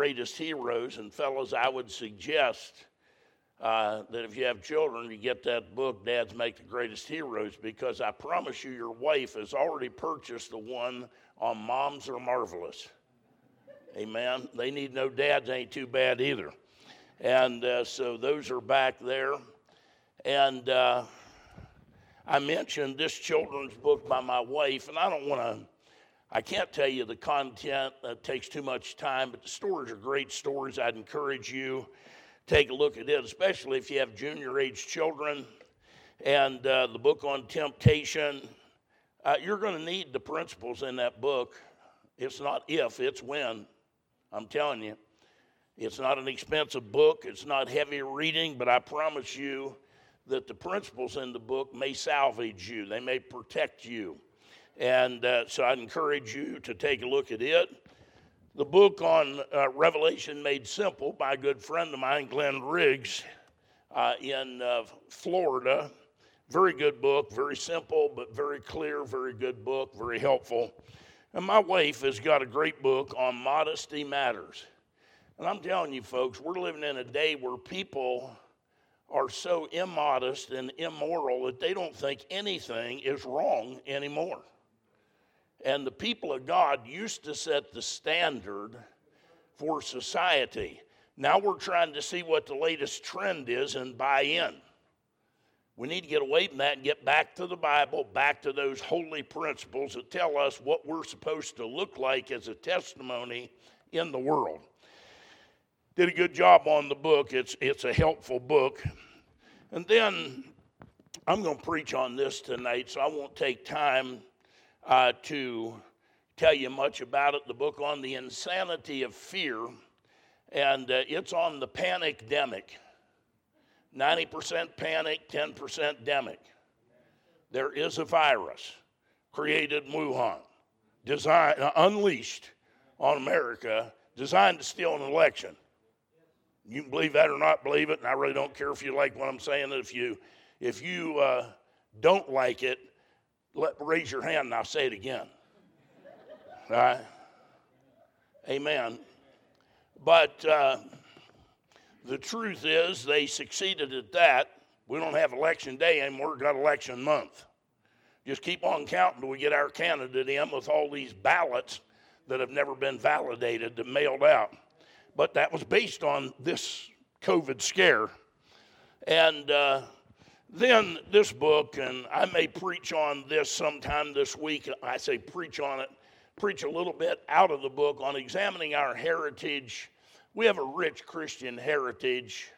greatest heroes. And, fellas, I would suggest uh, that if you have children, you get that book, Dads Make the Greatest Heroes, because I promise you, your wife has already purchased the one on Moms Are Marvelous. Amen. They need no dads, ain't too bad either. And uh, so those are back there. And uh, I mentioned this children's book by my wife, and I don't want to, I can't tell you the content, that takes too much time, but the stories are great stories. I'd encourage you take a look at it, especially if you have junior age children. And uh, the book on temptation, uh, you're going to need the principles in that book. It's not if, it's when. I'm telling you. It's not an expensive book, it's not heavy reading, but I promise you that the principles in the book may salvage you, they may protect you. And uh, so I'd encourage you to take a look at it. The book on uh, Revelation Made Simple by a good friend of mine, Glenn Riggs, uh, in uh, Florida. Very good book, very simple, but very clear, very good book, very helpful. And my wife has got a great book on Modesty Matters. And I'm telling you, folks, we're living in a day where people are so immodest and immoral that they don't think anything is wrong anymore. And the people of God used to set the standard for society. Now we're trying to see what the latest trend is and buy in. We need to get away from that and get back to the Bible, back to those holy principles that tell us what we're supposed to look like as a testimony in the world. Did a good job on the book. It's, it's a helpful book. And then I'm going to preach on this tonight, so I won't take time uh, to tell you much about it. The book on the insanity of fear, and uh, it's on the panic demic 90% panic, 10% demic. There is a virus created in Wuhan, designed, uh, unleashed on America, designed to steal an election. You can believe that or not believe it, and I really don't care if you like what I'm saying. If you, if you uh, don't like it, let, raise your hand and I'll say it again. All right? Amen. But uh, the truth is, they succeeded at that. We don't have election day anymore, we've got election month. Just keep on counting until we get our candidate in with all these ballots that have never been validated and mailed out but that was based on this COVID scare. And uh, then this book, and I may preach on this sometime this week. I say preach on it, preach a little bit out of the book on examining our heritage. We have a rich Christian heritage.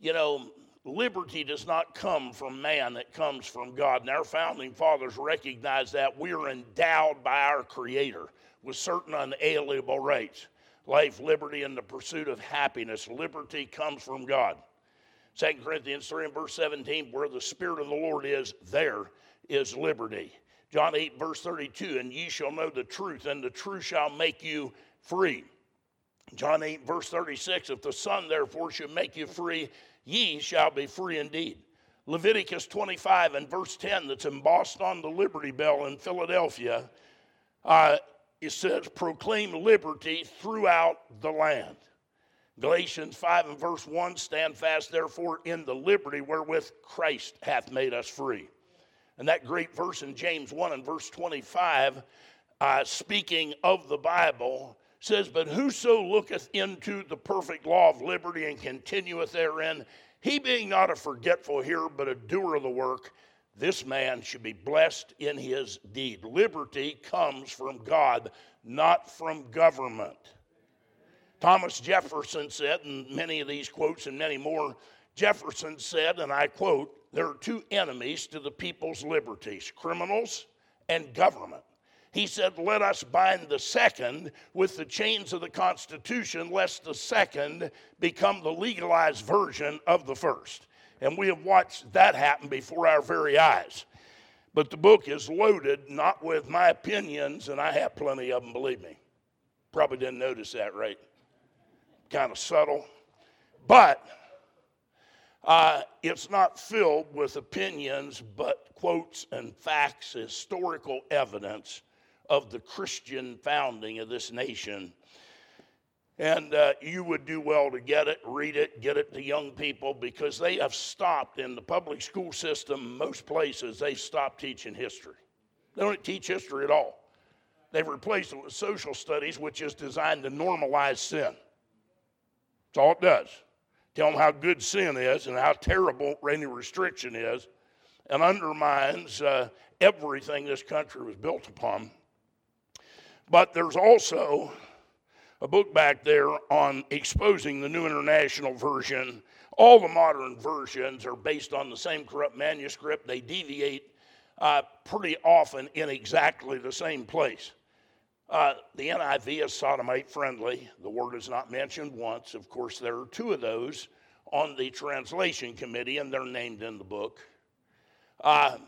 You know, liberty does not come from man, it comes from God. And our founding fathers recognized that we are endowed by our Creator with certain unalienable rights life, liberty, and the pursuit of happiness. Liberty comes from God. 2 Corinthians 3 and verse 17, where the Spirit of the Lord is, there is liberty. John 8, verse 32, and ye shall know the truth, and the truth shall make you free. John 8, verse 36, if the Son therefore should make you free, ye shall be free indeed. Leviticus 25 and verse 10, that's embossed on the Liberty Bell in Philadelphia, uh, it says, proclaim liberty throughout the land. Galatians 5 and verse 1 stand fast, therefore, in the liberty wherewith Christ hath made us free. And that great verse in James 1 and verse 25, uh, speaking of the Bible, says, But whoso looketh into the perfect law of liberty and continueth therein, he being not a forgetful hearer, but a doer of the work, this man should be blessed in his deed. Liberty comes from God, not from government. Thomas Jefferson said, and many of these quotes and many more, Jefferson said, and I quote, there are two enemies to the people's liberties criminals and government. He said, Let us bind the second with the chains of the Constitution, lest the second become the legalized version of the first. And we have watched that happen before our very eyes. But the book is loaded not with my opinions, and I have plenty of them, believe me. Probably didn't notice that, right? Kind of subtle. But uh, it's not filled with opinions, but quotes and facts, historical evidence of the Christian founding of this nation And uh, you would do well to get it, read it, get it to young people because they have stopped in the public school system, most places, they've stopped teaching history. They don't teach history at all. They've replaced it with social studies, which is designed to normalize sin. That's all it does. Tell them how good sin is and how terrible any restriction is, and undermines uh, everything this country was built upon. But there's also a book back there on exposing the New International Version. All the modern versions are based on the same corrupt manuscript. They deviate uh, pretty often in exactly the same place. Uh, the NIV is sodomite friendly. The word is not mentioned once. Of course, there are two of those on the translation committee, and they're named in the book. Uh,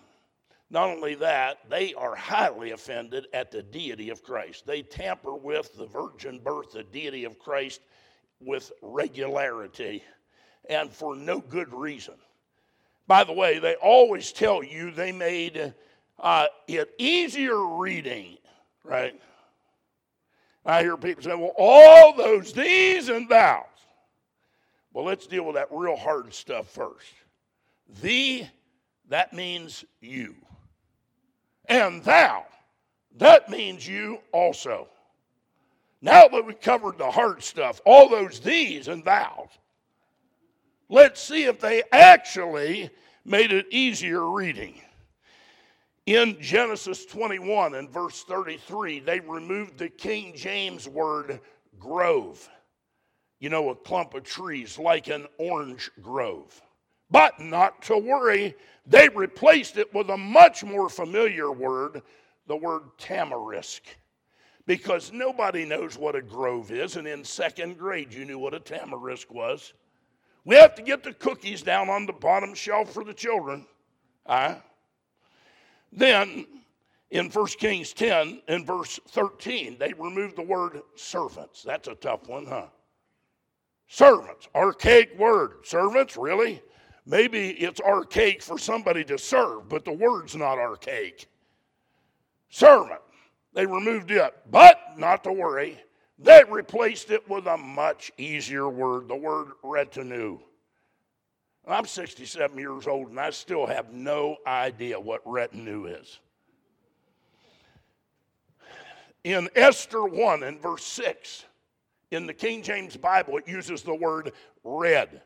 not only that, they are highly offended at the deity of Christ. They tamper with the virgin birth, the deity of Christ, with regularity and for no good reason. By the way, they always tell you they made uh, it easier reading, right? I hear people say, well, all those thees and thous. Well, let's deal with that real hard stuff first. The, that means you and thou. That means you also. Now that we covered the hard stuff, all those thees and thous, let's see if they actually made it easier reading. In Genesis 21 and verse 33, they removed the King James word grove. You know, a clump of trees like an orange grove. But not to worry, they replaced it with a much more familiar word, the word tamarisk. Because nobody knows what a grove is, and in second grade you knew what a tamarisk was. We have to get the cookies down on the bottom shelf for the children. Uh, then in 1 Kings 10 and verse 13, they removed the word servants. That's a tough one, huh? Servants, archaic word. Servants, really? Maybe it's archaic for somebody to serve, but the word's not archaic. Servant, they removed it, but not to worry, they replaced it with a much easier word, the word retinue. I'm 67 years old and I still have no idea what retinue is. In Esther 1 and verse 6, in the King James Bible, it uses the word red.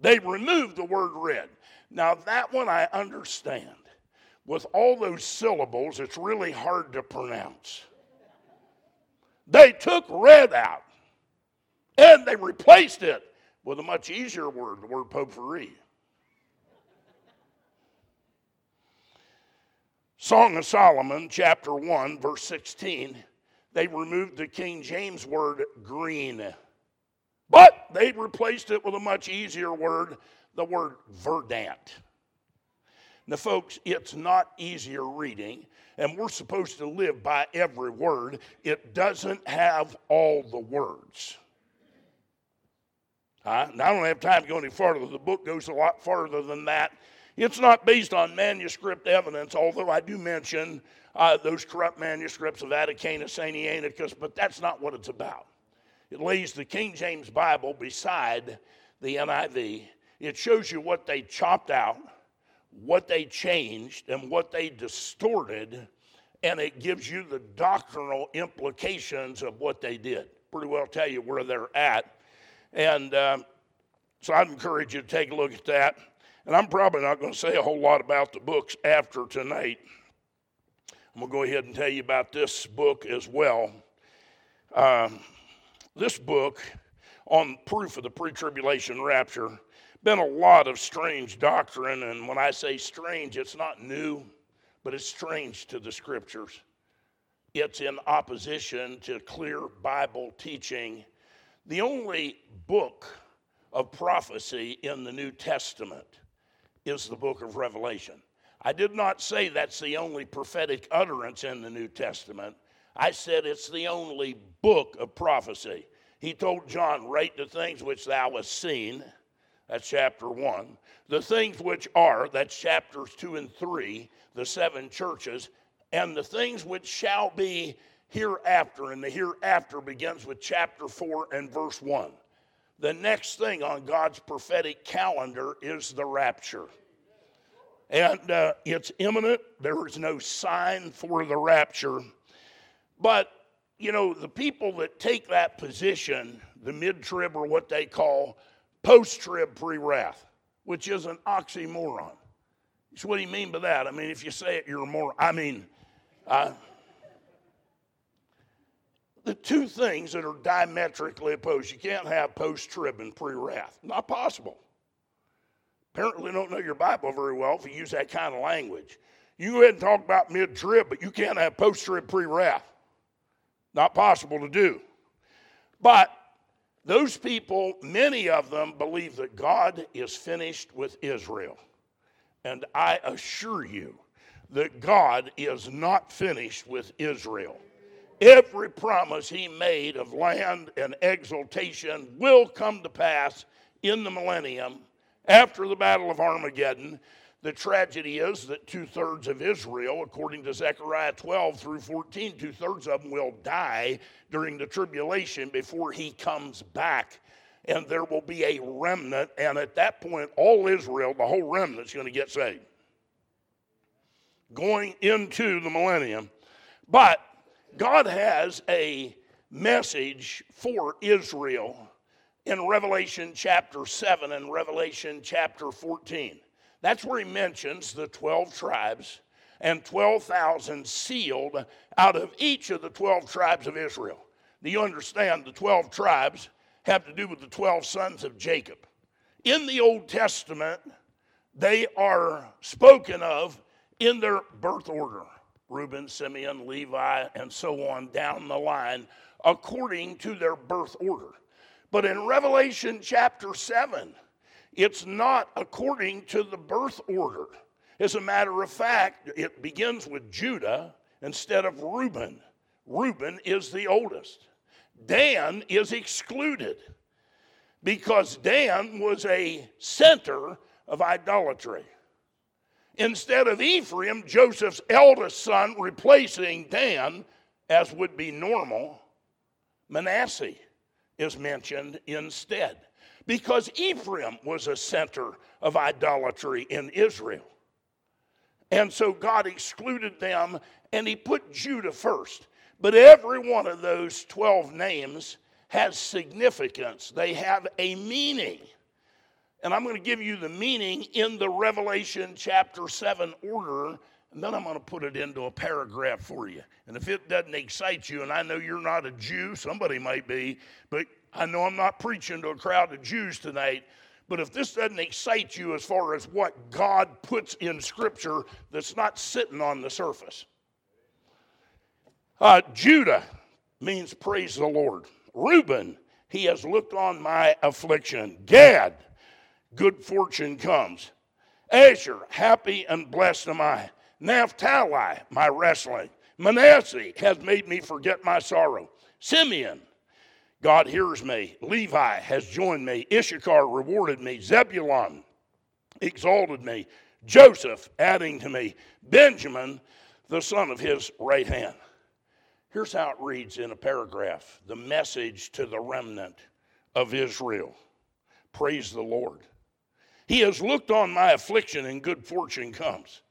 They removed the word red. Now, that one I understand. With all those syllables, it's really hard to pronounce. They took red out and they replaced it with a much easier word, the word potpourri. Song of Solomon, chapter 1, verse 16, they removed the King James word green but they replaced it with a much easier word, the word verdant. Now, folks, it's not easier reading, and we're supposed to live by every word. It doesn't have all the words. Now, I don't have time to go any further. The book goes a lot farther than that. It's not based on manuscript evidence, although I do mention uh, those corrupt manuscripts of Vaticanus, Sinaiticus, but that's not what it's about. It lays the King James Bible beside the NIV. It shows you what they chopped out, what they changed, and what they distorted, and it gives you the doctrinal implications of what they did. Pretty well tell you where they're at. And um, so I'd encourage you to take a look at that. And I'm probably not going to say a whole lot about the books after tonight. I'm going to go ahead and tell you about this book as well. Um, this book on proof of the pre tribulation rapture been a lot of strange doctrine and when i say strange it's not new but it's strange to the scriptures it's in opposition to clear bible teaching the only book of prophecy in the new testament is the book of revelation i did not say that's the only prophetic utterance in the new testament I said it's the only book of prophecy. He told John, Write the things which thou hast seen. That's chapter one. The things which are, that's chapters two and three, the seven churches, and the things which shall be hereafter, and the hereafter begins with chapter 4 and verse 1. The next thing on God's prophetic calendar is the rapture. And uh, it's imminent. There is no sign for the rapture. But, you know, the people that take that position, the mid trib or what they call post trib pre wrath, which is an oxymoron. So, what do you mean by that? I mean, if you say it, you're a moron. I mean, uh, the two things that are diametrically opposed. You can't have post trib and pre wrath. Not possible. Apparently, don't know your Bible very well if you use that kind of language. You go ahead and talk about mid trib, but you can't have post trib pre wrath. Not possible to do. But those people, many of them, believe that God is finished with Israel. And I assure you that God is not finished with Israel. Every promise he made of land and exaltation will come to pass in the millennium after the Battle of Armageddon. The tragedy is that two thirds of Israel, according to Zechariah 12 through 14, two thirds of them will die during the tribulation before he comes back. And there will be a remnant, and at that point, all Israel, the whole remnant, is going to get saved. Going into the millennium. But God has a message for Israel in Revelation chapter 7 and Revelation chapter 14. That's where he mentions the 12 tribes and 12,000 sealed out of each of the 12 tribes of Israel. Do you understand? The 12 tribes have to do with the 12 sons of Jacob. In the Old Testament, they are spoken of in their birth order. Reuben, Simeon, Levi, and so on down the line, according to their birth order. But in Revelation chapter 7, it's not according to the birth order. As a matter of fact, it begins with Judah instead of Reuben. Reuben is the oldest. Dan is excluded because Dan was a center of idolatry. Instead of Ephraim, Joseph's eldest son, replacing Dan, as would be normal, Manasseh is mentioned instead. Because Ephraim was a center of idolatry in Israel. And so God excluded them and he put Judah first. But every one of those 12 names has significance, they have a meaning. And I'm going to give you the meaning in the Revelation chapter 7 order, and then I'm going to put it into a paragraph for you. And if it doesn't excite you, and I know you're not a Jew, somebody might be, but I know I'm not preaching to a crowd of Jews tonight. But if this doesn't excite you as far as what God puts in Scripture that's not sitting on the surface, uh, Judah means praise the Lord. Reuben, he has looked on my affliction. Gad, good fortune comes. Asher, happy and blessed am I. Naphtali, my wrestling. Manasseh has made me forget my sorrow. Simeon, God hears me. Levi has joined me. Issachar rewarded me. Zebulun exalted me. Joseph adding to me. Benjamin, the son of his right hand. Here's how it reads in a paragraph the message to the remnant of Israel. Praise the Lord. He has looked on my affliction, and good fortune comes.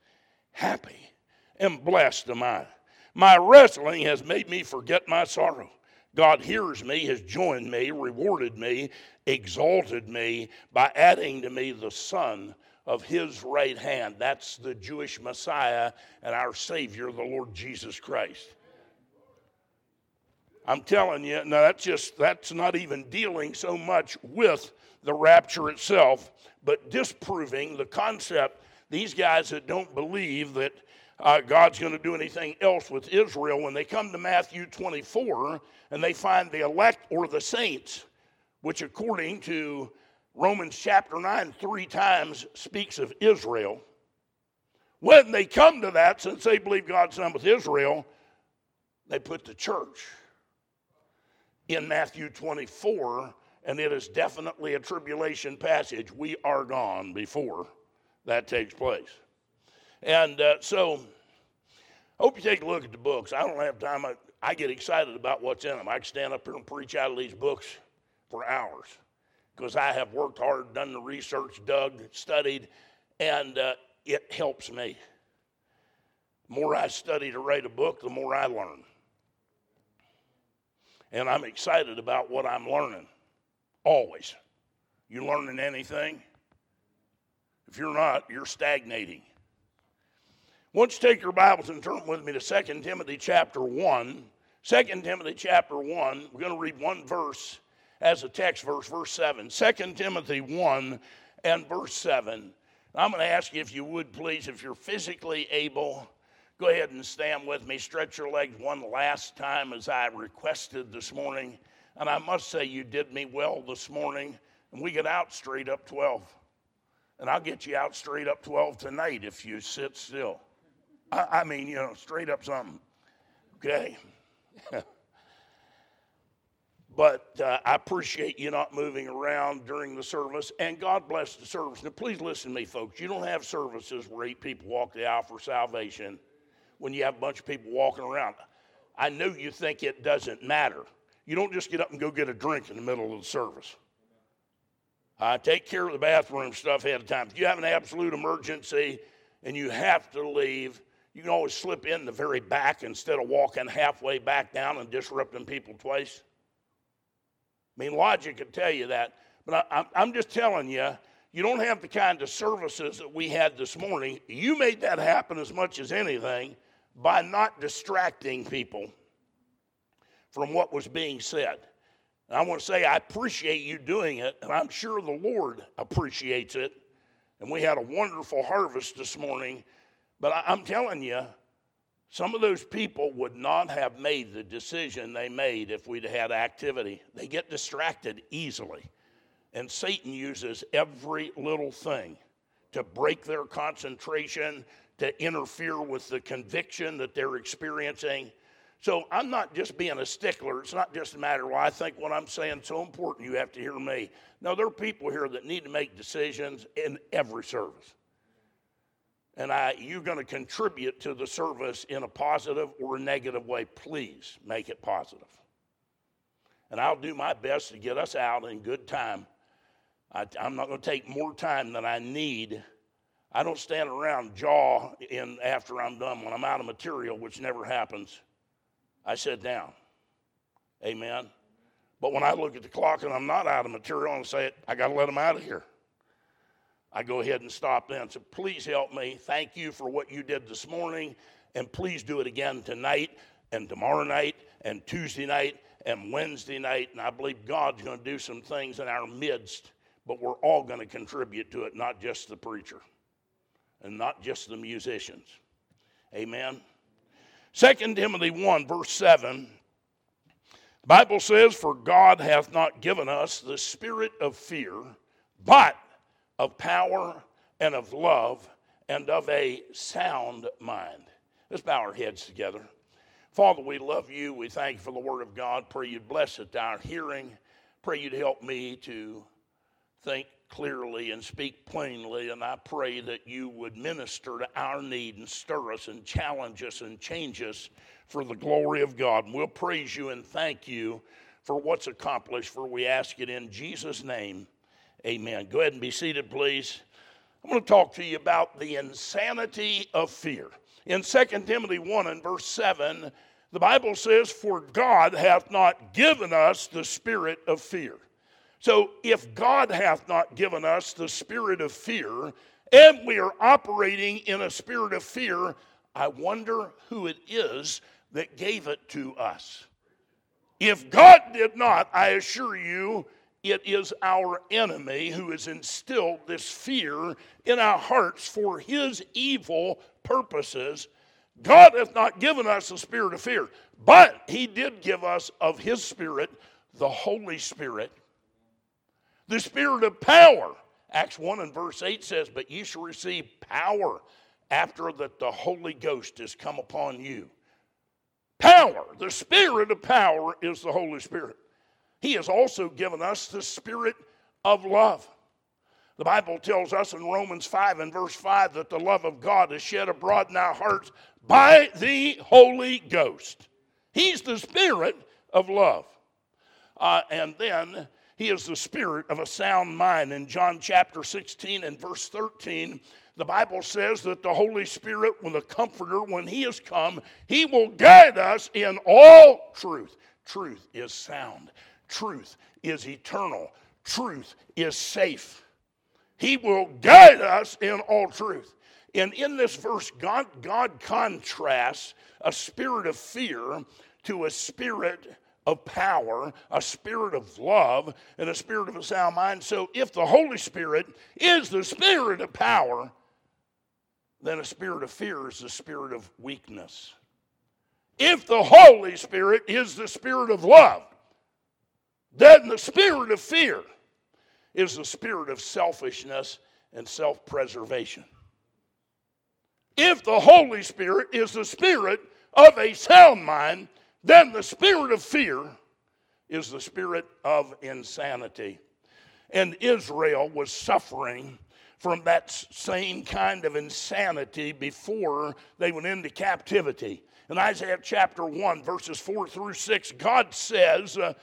Happy and blessed am I. My wrestling has made me forget my sorrow. God hears me, has joined me, rewarded me, exalted me by adding to me the Son of His right hand. That's the Jewish Messiah and our Savior, the Lord Jesus Christ. I'm telling you, now that's just, that's not even dealing so much with the rapture itself, but disproving the concept. These guys that don't believe that uh, God's going to do anything else with Israel, when they come to Matthew 24 and they find the elect or the saints, which according to Romans chapter 9, three times speaks of Israel. When they come to that, since they believe God's done with Israel, they put the church in Matthew 24 and it is definitely a tribulation passage. We are gone before that takes place. And uh, so, I hope you take a look at the books. I don't have time. I, I get excited about what's in them. I can stand up here and preach out of these books for hours because I have worked hard, done the research, dug, studied, and uh, it helps me. The more I study to write a book, the more I learn. And I'm excited about what I'm learning. Always. You learning anything? If you're not, you're stagnating. Once you take your Bibles and turn with me to 2 Timothy chapter 1. 2 Timothy chapter 1, we're going to read one verse as a text verse, verse 7. 2 Timothy 1 and verse 7. I'm going to ask you if you would please, if you're physically able, go ahead and stand with me. Stretch your legs one last time as I requested this morning. And I must say, you did me well this morning. And we get out straight up 12. And I'll get you out straight up 12 tonight if you sit still. I, I mean, you know, straight up something. Okay? but uh, I appreciate you not moving around during the service, and God bless the service. Now, please listen to me, folks. You don't have services where eight people walk the aisle for salvation when you have a bunch of people walking around. I know you think it doesn't matter. You don't just get up and go get a drink in the middle of the service. Uh, take care of the bathroom stuff ahead of time. If you have an absolute emergency and you have to leave, you can always slip in the very back instead of walking halfway back down and disrupting people twice. I mean, logic could tell you that. But I, I'm just telling you, you don't have the kind of services that we had this morning. You made that happen as much as anything by not distracting people from what was being said. And I want to say I appreciate you doing it, and I'm sure the Lord appreciates it. And we had a wonderful harvest this morning. But I, am telling you, some of those people would not have made the decision they made if we'd had activity. They get distracted easily. And Satan uses every little thing to break their concentration, to interfere with the conviction that they're experiencing. So I'm not just being a stickler. It's not just a matter, well, I think what I'm saying is so important, you have to hear me. No, there are people here that need to make decisions in every service. And I, you're going to contribute to the service in a positive or a negative way. Please make it positive. And I'll do my best to get us out in good time. I, I'm not going to take more time than I need. I don't stand around jaw in after I'm done when I'm out of material, which never happens. I sit down. Amen. But when I look at the clock and I'm not out of material and say, I got to let them out of here, I go ahead and stop then. So please help me. Thank you for what you did this morning. And please do it again tonight and tomorrow night and Tuesday night and Wednesday night. And I believe God's going to do some things in our midst, but we're all going to contribute to it, not just the preacher and not just the musicians. Amen. 2 Timothy 1, verse 7, the Bible says, For God hath not given us the spirit of fear, but of power and of love and of a sound mind. Let's bow our heads together. Father, we love you. We thank you for the word of God. Pray you'd bless it to our hearing. Pray you'd help me to think clearly and speak plainly. And I pray that you would minister to our need and stir us and challenge us and change us for the glory of God. And we'll praise you and thank you for what's accomplished, for we ask it in Jesus' name. Amen. Go ahead and be seated, please. I'm going to talk to you about the insanity of fear. In 2 Timothy 1 and verse 7, the Bible says, For God hath not given us the spirit of fear so if God hath not given us the spirit of fear, and we are operating in a spirit of fear, I wonder who it is that gave it to us. If God did not, I assure you, it is our enemy who has instilled this fear in our hearts for his evil purposes. God hath not given us the spirit of fear, but he did give us of his spirit, the Holy Spirit the spirit of power. Acts 1 and verse 8 says, But you shall receive power after that the Holy Ghost has come upon you. Power, the spirit of power is the Holy Spirit. He has also given us the spirit of love. The Bible tells us in Romans 5 and verse 5 that the love of God is shed abroad in our hearts by the Holy Ghost. He's the spirit of love. Uh, and then he is the spirit of a sound mind. In John chapter 16 and verse 13, the Bible says that the Holy Spirit, when the Comforter, when He has come, He will guide us in all truth. Truth is sound, truth is eternal, truth is safe. He will guide us in all truth. And in this verse, God, God contrasts a spirit of fear to a spirit of power, a spirit of love, and a spirit of a sound mind. So if the Holy Spirit is the spirit of power, then a spirit of fear is the spirit of weakness. If the Holy Spirit is the spirit of love, then the spirit of fear is the spirit of selfishness and self preservation. If the Holy Spirit is the spirit of a sound mind, then the spirit of fear is the spirit of insanity. And Israel was suffering from that same kind of insanity before they went into captivity. In Isaiah chapter 1, verses 4 through 6, God says, uh,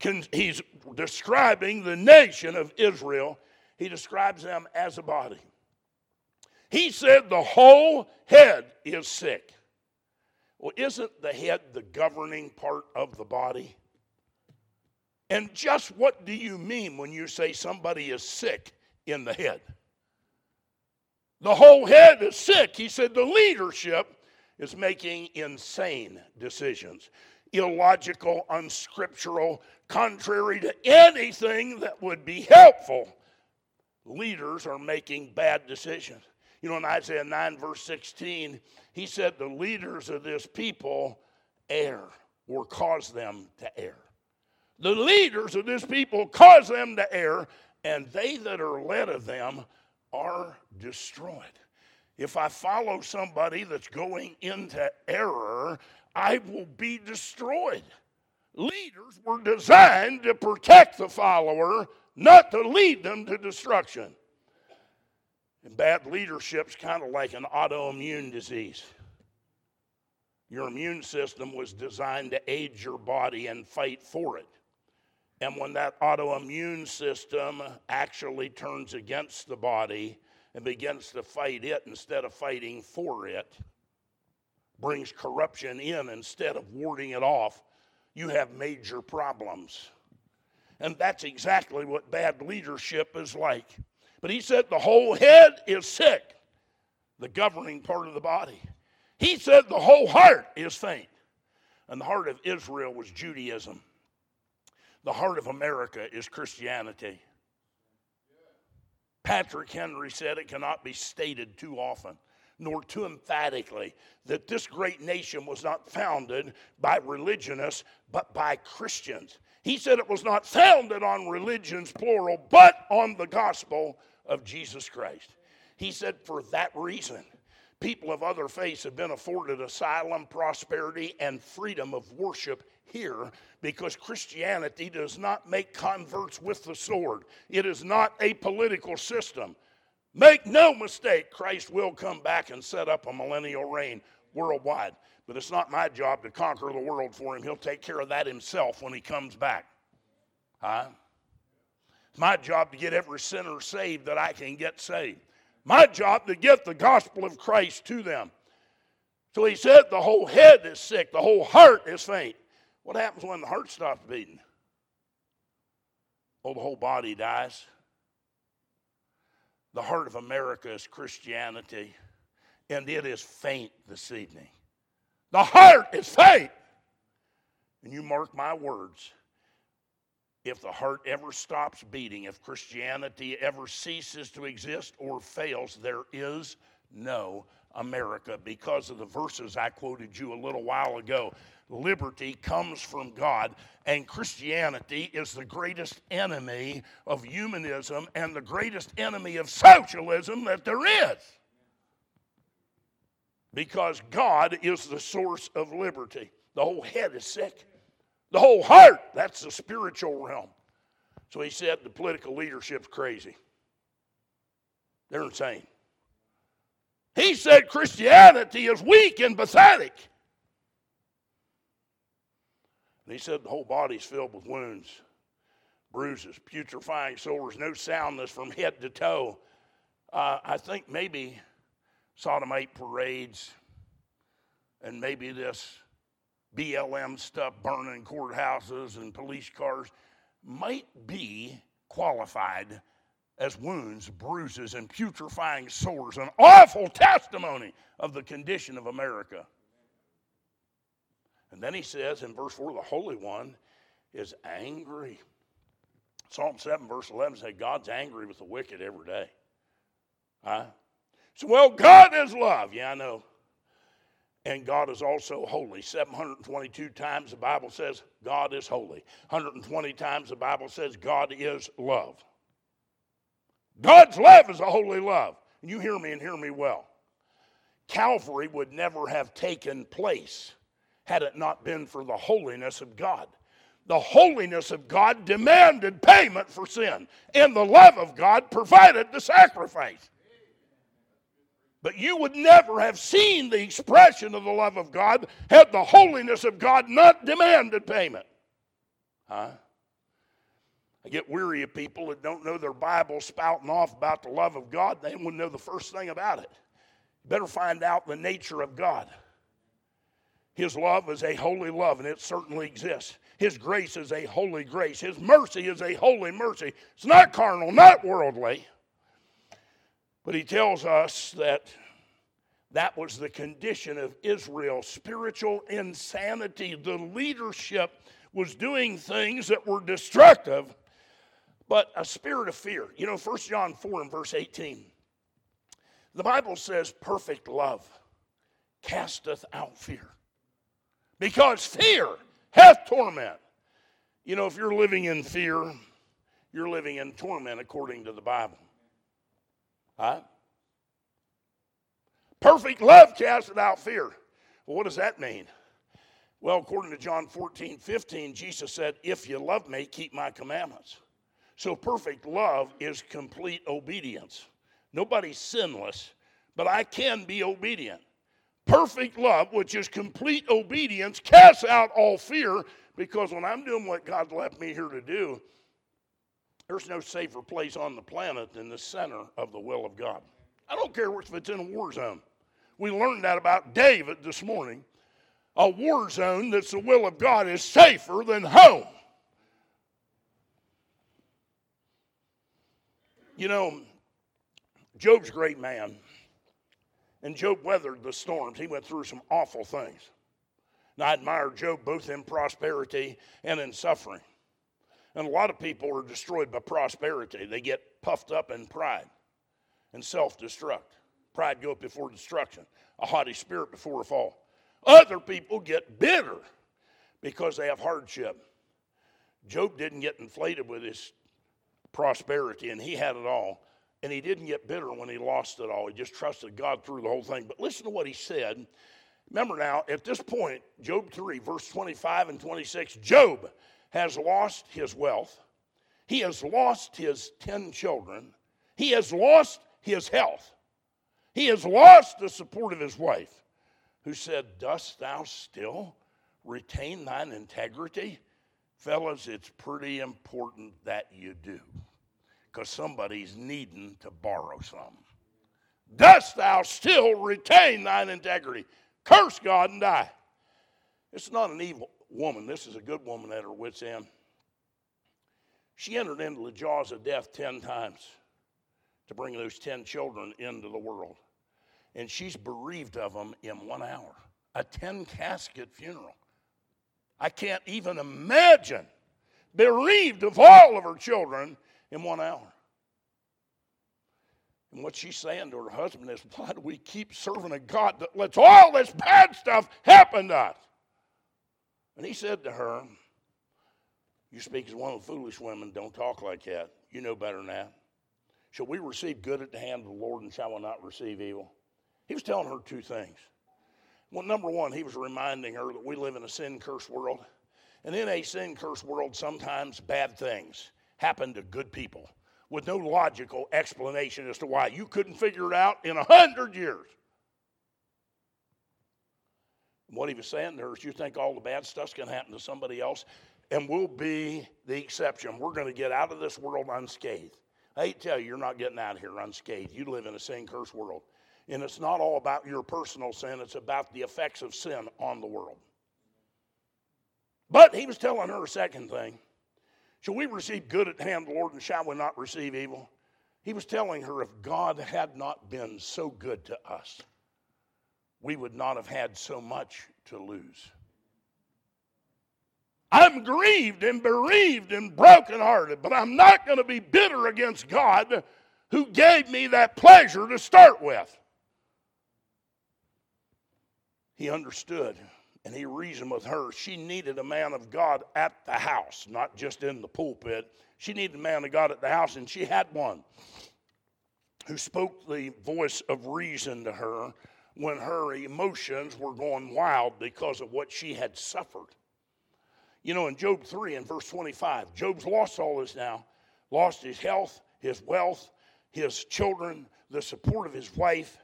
can, He's describing the nation of Israel, He describes them as a body. He said, The whole head is sick. Well, isn't the head the governing part of the body? And just what do you mean when you say somebody is sick in the head? The whole head is sick. He said the leadership is making insane decisions, illogical, unscriptural, contrary to anything that would be helpful. Leaders are making bad decisions. You know, in Isaiah 9, verse 16, he said, The leaders of this people err or cause them to err. The leaders of this people cause them to err, and they that are led of them are destroyed. If I follow somebody that's going into error, I will be destroyed. Leaders were designed to protect the follower, not to lead them to destruction. And bad leadership's kind of like an autoimmune disease. Your immune system was designed to aid your body and fight for it. And when that autoimmune system actually turns against the body and begins to fight it instead of fighting for it, brings corruption in instead of warding it off, you have major problems. And that's exactly what bad leadership is like. But he said the whole head is sick, the governing part of the body. He said the whole heart is faint. And the heart of Israel was Judaism. The heart of America is Christianity. Patrick Henry said it cannot be stated too often nor too emphatically that this great nation was not founded by religionists but by Christians. He said it was not founded on religions, plural, but on the gospel of Jesus Christ. He said, for that reason, people of other faiths have been afforded asylum, prosperity, and freedom of worship here because Christianity does not make converts with the sword. It is not a political system. Make no mistake, Christ will come back and set up a millennial reign worldwide. But it's not my job to conquer the world for him. He'll take care of that himself when he comes back. Huh? My job to get every sinner saved that I can get saved. My job to get the gospel of Christ to them. So he said the whole head is sick, the whole heart is faint. What happens when the heart stops beating? Oh, the whole body dies. The heart of America is Christianity, and it is faint this evening. The heart is faint. And you mark my words. If the heart ever stops beating, if Christianity ever ceases to exist or fails, there is no America because of the verses I quoted you a little while ago liberty comes from God, and Christianity is the greatest enemy of humanism and the greatest enemy of socialism that there is. Because God is the source of liberty. The whole head is sick. The whole heart, that's the spiritual realm. So he said the political leadership's crazy. They're insane. He said Christianity is weak and pathetic. And he said the whole body's filled with wounds, bruises, putrefying sores, no soundness from head to toe. Uh, I think maybe sodomite parades and maybe this BLM stuff burning courthouses and police cars might be qualified as wounds, bruises, and putrefying sores, an awful testimony of the condition of America. And then he says in verse 4 the Holy One is angry. Psalm 7, verse 11 says, God's angry with the wicked every day. Huh? So, well, God is love. Yeah, I know. And God is also holy. 722 times the Bible says God is holy. 120 times the Bible says God is love. God's love is a holy love. And you hear me and hear me well. Calvary would never have taken place had it not been for the holiness of God. The holiness of God demanded payment for sin, and the love of God provided the sacrifice. But you would never have seen the expression of the love of God had the holiness of God not demanded payment. Huh? I get weary of people that don't know their Bible spouting off about the love of God. They wouldn't know the first thing about it. Better find out the nature of God. His love is a holy love, and it certainly exists. His grace is a holy grace. His mercy is a holy mercy. It's not carnal, not worldly. But he tells us that that was the condition of Israel spiritual insanity. The leadership was doing things that were destructive, but a spirit of fear. You know, 1 John 4 and verse 18, the Bible says, perfect love casteth out fear because fear hath torment. You know, if you're living in fear, you're living in torment according to the Bible. Huh? Perfect love casteth out fear. Well, what does that mean? Well, according to John 14, 15, Jesus said, If you love me, keep my commandments. So perfect love is complete obedience. Nobody's sinless, but I can be obedient. Perfect love, which is complete obedience, casts out all fear because when I'm doing what God left me here to do, there's no safer place on the planet than the center of the will of God. I don't care if it's in a war zone. We learned that about David this morning. A war zone that's the will of God is safer than home. You know, Job's a great man. And Job weathered the storms. He went through some awful things. And I admire Job both in prosperity and in suffering. And a lot of people are destroyed by prosperity. They get puffed up in pride and self destruct. Pride goeth before destruction, a haughty spirit before a fall. Other people get bitter because they have hardship. Job didn't get inflated with his prosperity, and he had it all. And he didn't get bitter when he lost it all. He just trusted God through the whole thing. But listen to what he said. Remember now, at this point, Job 3, verse 25 and 26, Job has lost his wealth. He has lost his 10 children. He has lost his health. He has lost the support of his wife, who said, Dost thou still retain thine integrity? Fellas, it's pretty important that you do because somebody's needing to borrow some. Dost thou still retain thine integrity? Curse God and die. It's not an evil woman. This is a good woman at her wits' end. She entered into the jaws of death 10 times to bring those 10 children into the world. And she's bereaved of them in one hour. A 10 casket funeral. I can't even imagine bereaved of all of her children in one hour. And what she's saying to her husband is, why do we keep serving a God that lets all this bad stuff happen to us? And he said to her, You speak as one of the foolish women, don't talk like that. You know better than that. Shall we receive good at the hand of the Lord and shall we not receive evil? He was telling her two things. Well, number one, he was reminding her that we live in a sin cursed world. And in a sin cursed world, sometimes bad things happen to good people with no logical explanation as to why. You couldn't figure it out in a hundred years. What he was saying there is you think all the bad stuff's going to happen to somebody else, and we'll be the exception. We're going to get out of this world unscathed. I hate to tell you, you're not getting out of here unscathed. You live in a sin cursed world. And it's not all about your personal sin, it's about the effects of sin on the world. But he was telling her a second thing. Shall we receive good at hand Lord, and shall we not receive evil? He was telling her if God had not been so good to us, we would not have had so much to lose. I'm grieved and bereaved and brokenhearted, but I'm not going to be bitter against God who gave me that pleasure to start with. He understood and he reasoned with her. She needed a man of God at the house, not just in the pulpit. She needed a man of God at the house, and she had one who spoke the voice of reason to her when her emotions were going wild because of what she had suffered. You know, in Job 3 and verse 25, Job's lost all this now, lost his health, his wealth, his children, the support of his wife.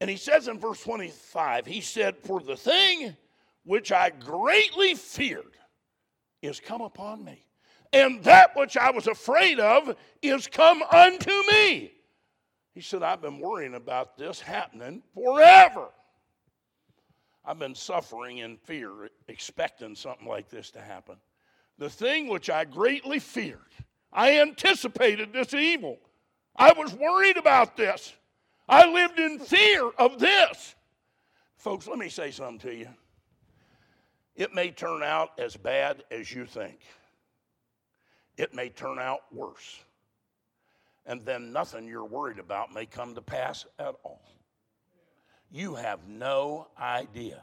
And he says in verse 25, he said, For the thing which I greatly feared is come upon me. And that which I was afraid of is come unto me. He said, I've been worrying about this happening forever. I've been suffering in fear, expecting something like this to happen. The thing which I greatly feared, I anticipated this evil. I was worried about this. I lived in fear of this. Folks, let me say something to you. It may turn out as bad as you think, it may turn out worse. And then nothing you're worried about may come to pass at all. You have no idea.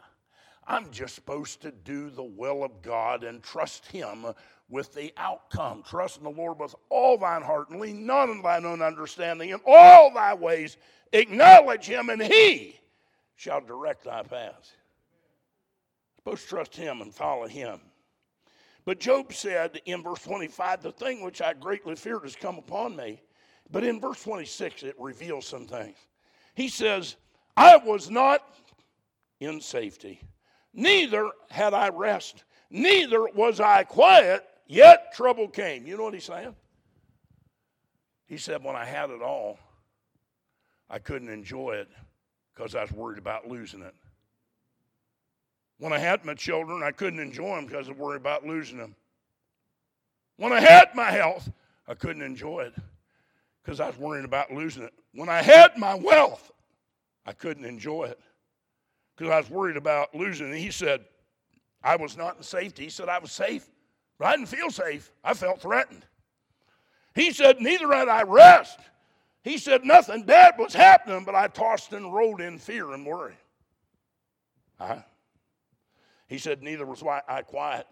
I'm just supposed to do the will of God and trust Him with the outcome. Trust in the Lord with all thine heart and lean not on thine own understanding. In all thy ways acknowledge Him, and He shall direct thy paths supposed to trust him and follow him. But Job said in verse 25, The thing which I greatly feared has come upon me. But in verse 26, it reveals some things. He says, I was not in safety, neither had I rest, neither was I quiet, yet trouble came. You know what he's saying? He said, When I had it all, I couldn't enjoy it because I was worried about losing it. When I had my children, I couldn't enjoy them because I worried about losing them. When I had my health, I couldn't enjoy it because I was worrying about losing it. When I had my wealth, I couldn't enjoy it because I was worried about losing it. He said, I was not in safety. He said, I was safe, but I didn't feel safe. I felt threatened. He said, Neither had I rest. He said, Nothing bad was happening, but I tossed and rolled in fear and worry. He said, Neither was I quiet.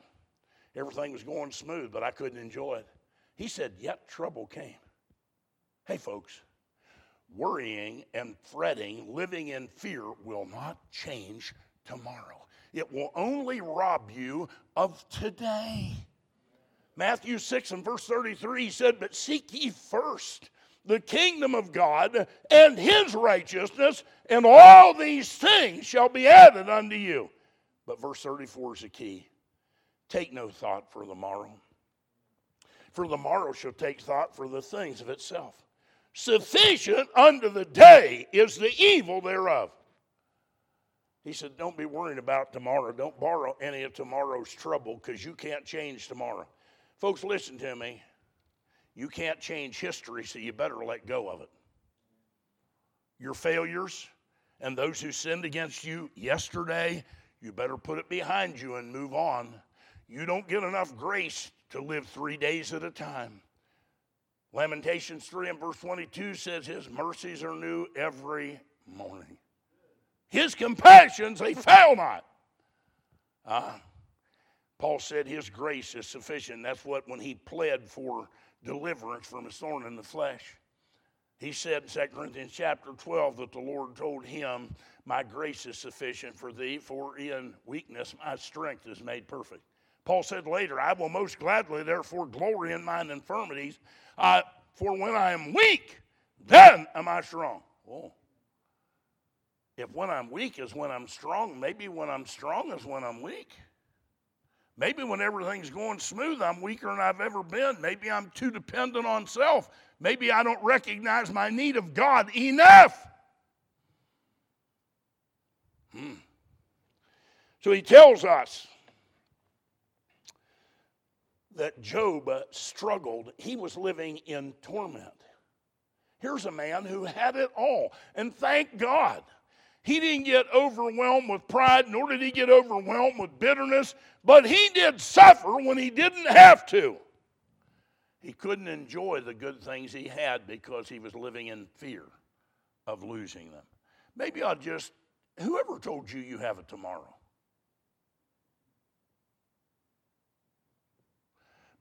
Everything was going smooth, but I couldn't enjoy it. He said, Yet trouble came. Hey, folks, worrying and fretting, living in fear will not change tomorrow. It will only rob you of today. Matthew 6 and verse 33 he said, But seek ye first the kingdom of God and his righteousness, and all these things shall be added unto you. But verse 34 is the key. Take no thought for the morrow. For the morrow shall take thought for the things of itself. Sufficient unto the day is the evil thereof. He said, Don't be worrying about tomorrow. Don't borrow any of tomorrow's trouble because you can't change tomorrow. Folks, listen to me. You can't change history, so you better let go of it. Your failures and those who sinned against you yesterday you better put it behind you and move on. You don't get enough grace to live three days at a time. Lamentations 3 and verse 22 says, His mercies are new every morning. His compassions, they fail not. Uh, Paul said his grace is sufficient. That's what when he pled for deliverance from his thorn in the flesh. He said in 2 Corinthians chapter 12 that the Lord told him, My grace is sufficient for thee, for in weakness my strength is made perfect. Paul said later, I will most gladly therefore glory in mine infirmities, for when I am weak, then am I strong. Oh. if when I'm weak is when I'm strong, maybe when I'm strong is when I'm weak. Maybe when everything's going smooth, I'm weaker than I've ever been. Maybe I'm too dependent on self. Maybe I don't recognize my need of God enough. Hmm. So he tells us that Job struggled. He was living in torment. Here's a man who had it all. And thank God, he didn't get overwhelmed with pride, nor did he get overwhelmed with bitterness, but he did suffer when he didn't have to. He couldn't enjoy the good things he had because he was living in fear of losing them. Maybe I'll just, whoever told you you have it tomorrow?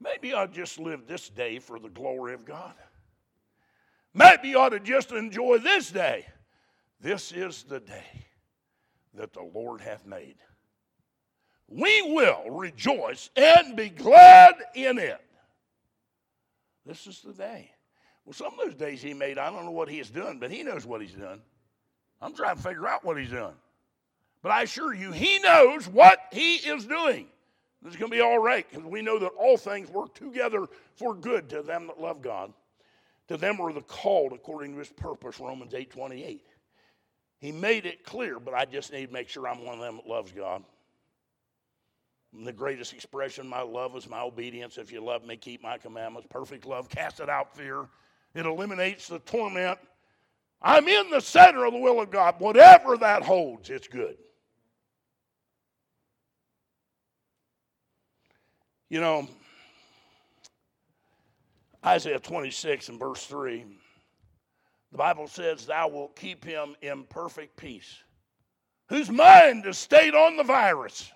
Maybe I'll just live this day for the glory of God. Maybe you ought to just enjoy this day. This is the day that the Lord hath made. We will rejoice and be glad in it. This is the day. Well, some of those days he made, I don't know what he is doing, but he knows what he's done. I'm trying to figure out what he's doing. But I assure you, he knows what he is doing. This is going to be all right because we know that all things work together for good to them that love God. To them are the called according to his purpose, Romans 8 28. He made it clear, but I just need to make sure I'm one of them that loves God. And the greatest expression of my love is my obedience. If you love me, keep my commandments. Perfect love casteth out fear. It eliminates the torment. I'm in the center of the will of God. Whatever that holds, it's good. You know, Isaiah 26 and verse 3, the Bible says, Thou wilt keep him in perfect peace, whose mind is stayed on the virus.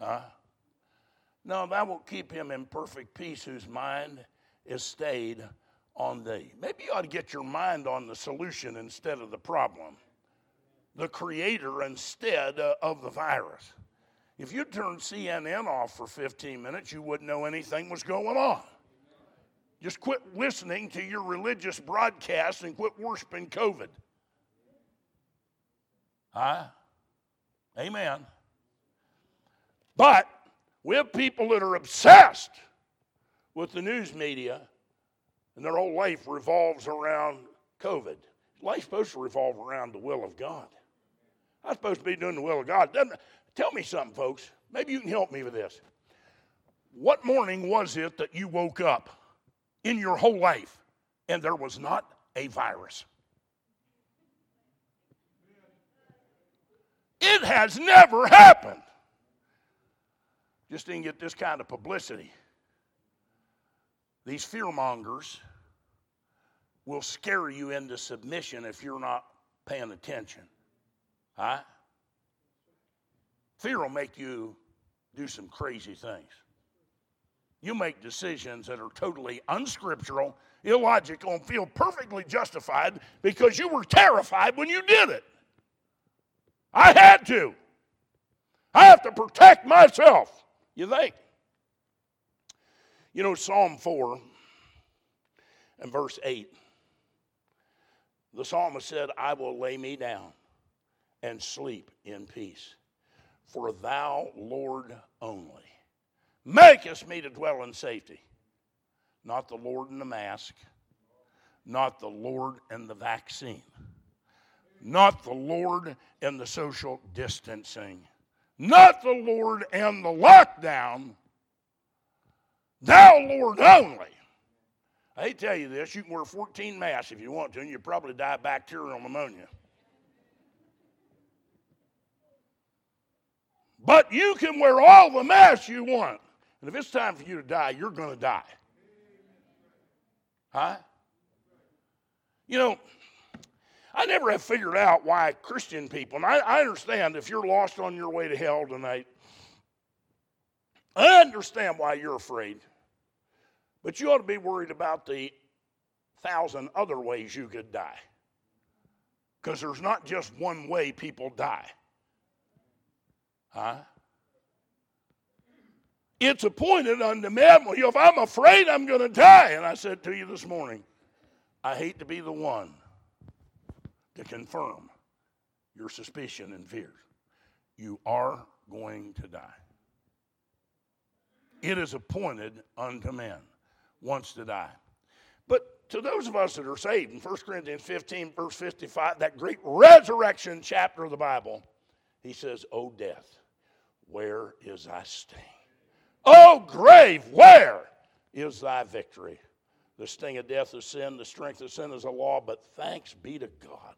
Huh? No, thou wilt keep him in perfect peace, whose mind is stayed on thee. Maybe you ought to get your mind on the solution instead of the problem, the creator instead of the virus. If you turned CNN off for 15 minutes, you wouldn't know anything was going on. Just quit listening to your religious broadcasts and quit worshiping COVID. Huh? Amen. But we have people that are obsessed with the news media, and their whole life revolves around COVID. Life's supposed to revolve around the will of God. I'm supposed to be doing the will of God. Tell me something, folks. Maybe you can help me with this. What morning was it that you woke up in your whole life and there was not a virus? It has never happened. Just didn't get this kind of publicity. These fearmongers will scare you into submission if you're not paying attention. Huh? Fear will make you do some crazy things. You make decisions that are totally unscriptural, illogical, and feel perfectly justified because you were terrified when you did it. I had to. I have to protect myself. You think? You know, Psalm 4 and verse 8, the psalmist said, I will lay me down and sleep in peace for thou, Lord, only makest me to dwell in safety. Not the Lord in the mask, not the Lord in the vaccine, not the Lord in the social distancing, not the Lord in the lockdown, thou, Lord, only. I tell you this, you can wear 14 masks if you want to, and you'll probably die of bacterial pneumonia. But you can wear all the masks you want. And if it's time for you to die, you're going to die. Huh? You know, I never have figured out why Christian people, and I, I, understand if you're lost on your way to hell tonight, I understand why you're afraid. But you ought to be worried about the thousand other ways you could die. Because there's not just one way people die. Huh? It's appointed unto men. Well, if I'm afraid I'm going to die, and I said to you this morning, I hate to be the one to confirm your suspicion and fears. You are going to die. It is appointed unto men once to die. But to those of us that are saved, in 1 Corinthians 15, verse 55, that great resurrection chapter of the Bible, he says, O death, where is thy sting? O grave, where is thy victory? The sting of death is sin, the strength of sin is a law, but thanks be to God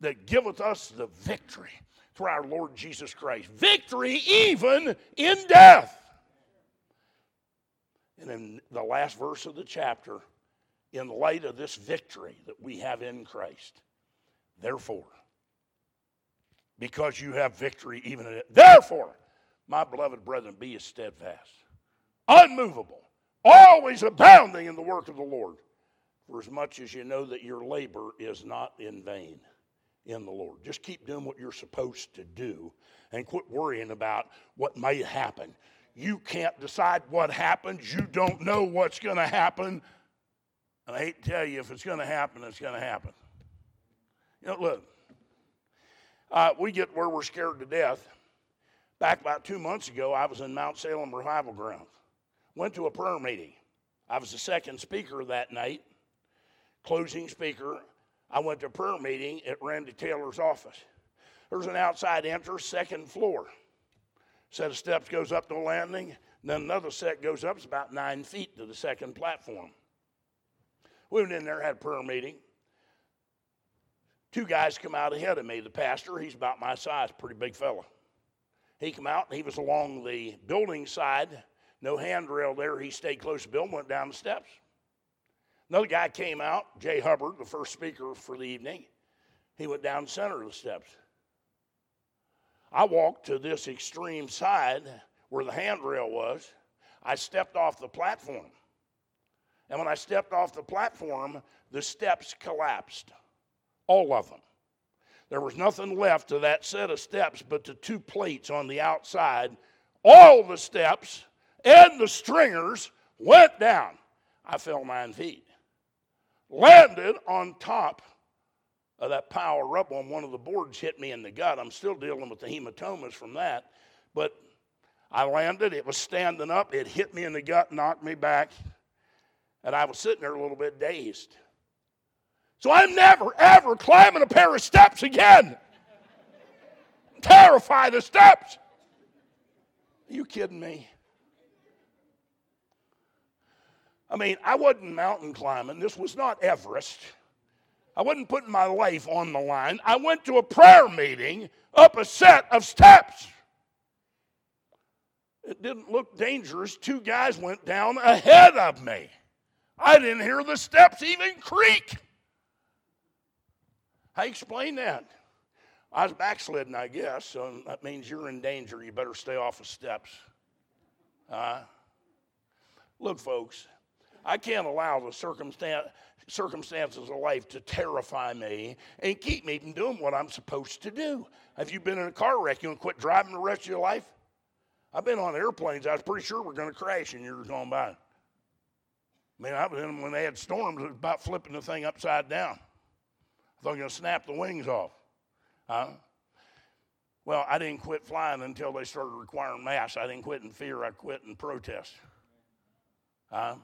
that giveth us the victory through our Lord Jesus Christ. Victory even in death. And in the last verse of the chapter, in light of this victory that we have in Christ, therefore, because you have victory even in it, therefore, my beloved brethren, be as steadfast, unmovable, always abounding in the work of the Lord, for as much as you know that your labor is not in vain in the Lord. Just keep doing what you're supposed to do and quit worrying about what may happen. You can't decide what happens. You don't know what's going to happen. And I hate to tell you, if it's going to happen, it's going to happen. You know, look, uh, we get where we're scared to death. Back about two months ago, I was in Mount Salem Revival Ground. Went to a prayer meeting. I was the second speaker that night, closing speaker. I went to a prayer meeting at Randy Taylor's office. There's an outside entrance, second floor. Set of steps goes up to the landing, then another set goes up. It's about nine feet to the second platform. We went in there, had a prayer meeting. Two guys come out ahead of me. The pastor, he's about my size, pretty big fella. He come out and he was along the building side, no handrail there. He stayed close to Bill, and went down the steps. Another guy came out, Jay Hubbard, the first speaker for the evening. He went down the center of the steps. I walked to this extreme side where the handrail was. I stepped off the platform. And when I stepped off the platform, the steps collapsed. All of them. There was nothing left of that set of steps but the two plates on the outside. All the steps and the stringers went down. I fell nine feet landed on top of that pile of rubble, and one of the boards hit me in the gut. I'm still dealing with the hematomas from that, but I landed. It was standing up. It hit me in the gut, knocked me back, and I was sitting there a little bit dazed. So I'm never, ever climbing a pair of steps again. I'm terrified of steps. Are you kidding me? I mean, I wasn't mountain climbing. This was not Everest. I wasn't putting my life on the line. I went to a prayer meeting up a set of steps. It didn't look dangerous. Two guys went down ahead of me. I didn't hear the steps even creak. How you explain that? I was backslidden, I guess, so that means you're in danger. You better stay off of steps. Uh, look, folks, I can't allow the circumstance, circumstances of life to terrify me and keep me from doing what I'm supposed to do. Have you been in a car wreck? You want to quit driving the rest of your life? I've been on airplanes. I was pretty sure we're going to crash in years gone by. I mean, I was in when they had storms. It was about flipping the thing upside down. I thought I was going to snap the wings off. Huh? Well, I didn't quit flying until they started requiring masks. I didn't quit in fear. I quit in protest. Huh?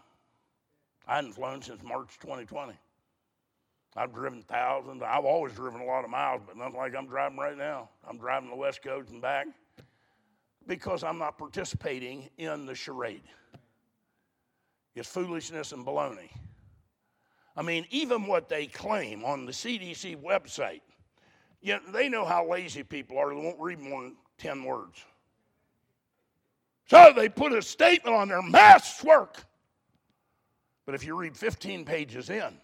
I hadn't flown since March 2020. I've driven thousands. I've always driven a lot of miles, but nothing like I'm driving right now. I'm driving the West Coast and back because I'm not participating in the charade. It's foolishness and baloney. I mean, even what they claim on the CDC website, yet they know how lazy people are. They won't read more than 10 words. So they put a statement on their masks work. But if you read 15 pages in,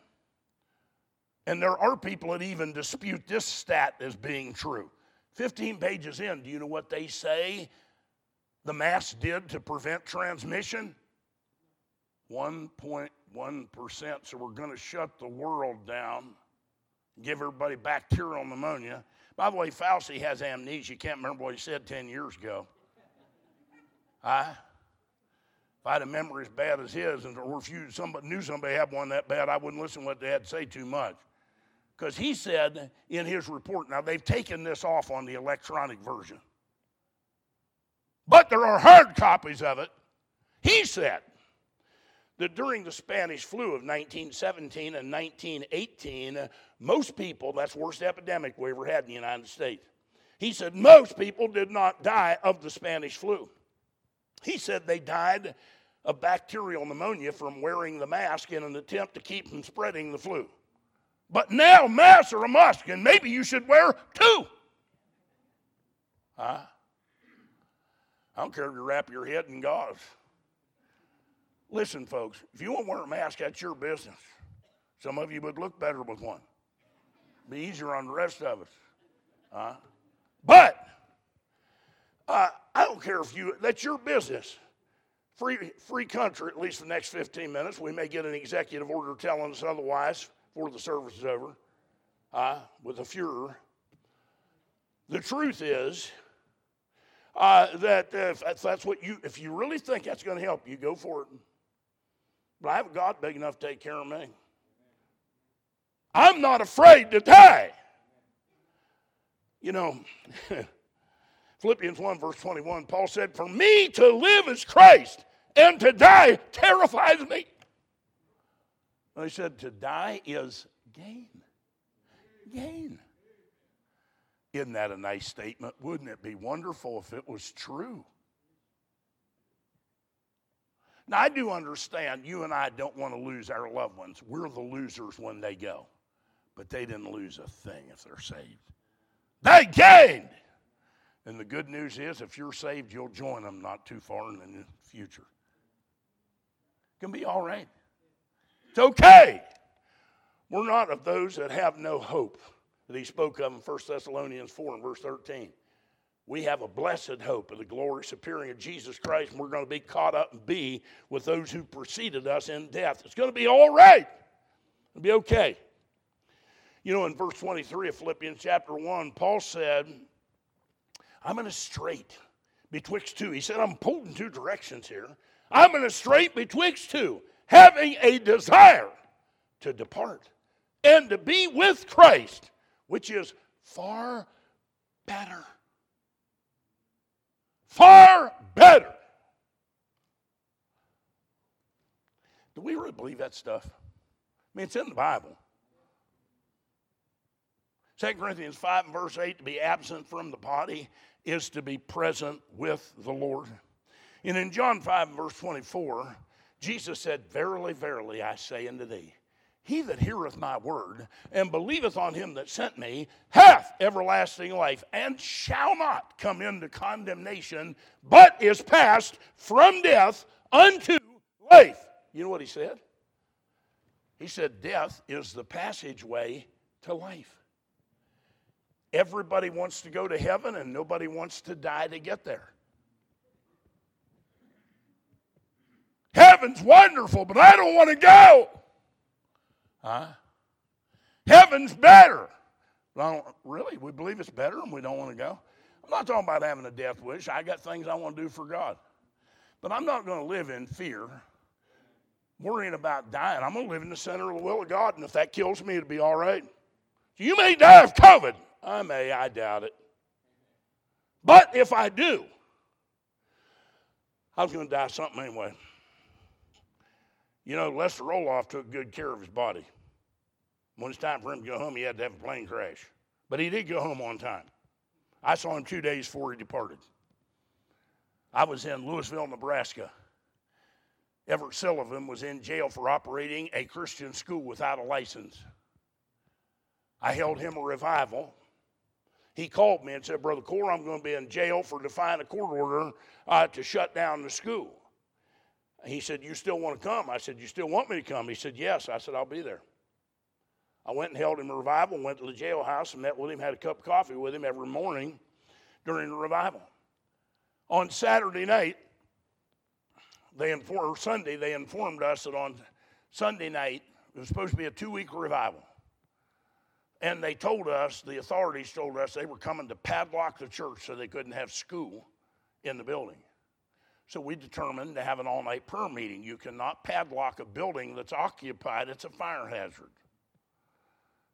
and there are people that even dispute this stat as being true. 15 pages in, do you know what they say the mask did to prevent transmission? 1.1%. So we're going to shut the world down, give everybody bacterial pneumonia. By the way, Fauci has amnesia. Can't remember what he said 10 years ago. I. If I had a memory as bad as his, and or if you somebody knew somebody had one that bad, I wouldn't listen to what they had to say too much. Because he said in his report, now they've taken this off on the electronic version, but there are hard copies of it. He said that during the Spanish flu of 1917 and 1918, most people, that's the worst epidemic we ever had in the United States. He said most people did not die of the Spanish flu. He said they died of bacterial pneumonia from wearing the mask in an attempt to keep from spreading the flu. But now masks are a must, and maybe you should wear two. Huh? I don't care if you wrap your head in gauze. Listen, folks, if you want to wear a mask, that's your business. Some of you would look better with one. Be easier on the rest of us. But uh, I don't care if you, that's your business. Free, free country, at least the next 15 minutes. We may get an executive order telling us otherwise before the service is over uh, with a furor. The truth is uh, that if that's what you, if you really think that's going to help you, go for it. But I have a God big enough to take care of me. I'm not afraid to die. You know, Philippians 1, verse 21, Paul said, For me to live is Christ, and to die terrifies me. And he said, To die is gain. Gain. Isn't that a nice statement? Wouldn't it be wonderful if it was true? Now, I do understand you and I don't want to lose our loved ones. We're the losers when they go. But they didn't lose a thing if they're saved. They gained. And the good news is, if you're saved, you'll join them not too far in the future. It can be all right. It's okay. We're not of those that have no hope that he spoke of in 1 Thessalonians 4 and verse 13 we have a blessed hope of the glorious appearing of Jesus Christ, and we're going to be caught up and be with those who preceded us in death. It's going to be all right. It'll be okay. You know, in verse 23 of Philippians chapter 1, Paul said, I'm in a strait betwixt two. He said, I'm pulled in two directions here. I'm in a strait betwixt two, having a desire to depart and to be with Christ, which is far better. Far better. Do we really believe that stuff? I mean, it's in the Bible. 2 Corinthians 5 and verse 8 to be absent from the body is to be present with the Lord. And in John 5 and verse 24, Jesus said, Verily, verily, I say unto thee, he that heareth my word and believeth on him that sent me hath everlasting life and shall not come into condemnation, but is passed from death unto life. You know what he said? He said, Death is the passageway to life. Everybody wants to go to heaven and nobody wants to die to get there. Heaven's wonderful, but I don't want to go. Huh? Heaven's better. I don't really? We believe it's better and we don't want to go? I'm not talking about having a death wish. I got things I want to do for God. But I'm not going to live in fear, worrying about dying. I'm going to live in the center of the will of God, and if that kills me, it'll be all right. You may die of COVID. I may, I doubt it. But if I do, I was going to die something anyway. You know, Lester Roloff took good care of his body. When it's time for him to go home, he had to have a plane crash. But he did go home on time. I saw him two days before he departed. I was in Louisville, Nebraska. Everett Sileven was in jail for operating a Christian school without a license. I held him a revival. He called me and said, Brother Core, I'm going to be in jail for defying a court order uh, to shut down the school. He said, You still want to come? I said, You still want me to come? He said, Yes. I said, I'll be there. I went and held him a revival, went to the jailhouse and met with him, had a cup of coffee with him every morning during the revival. On Saturday night, they informed, or Sunday, they informed us that on Sunday night, it was supposed to be a two week revival. And they told us, the authorities told us, they were coming to padlock the church so they couldn't have school in the building. So we determined to have an all night prayer meeting. You cannot padlock a building that's occupied, it's a fire hazard.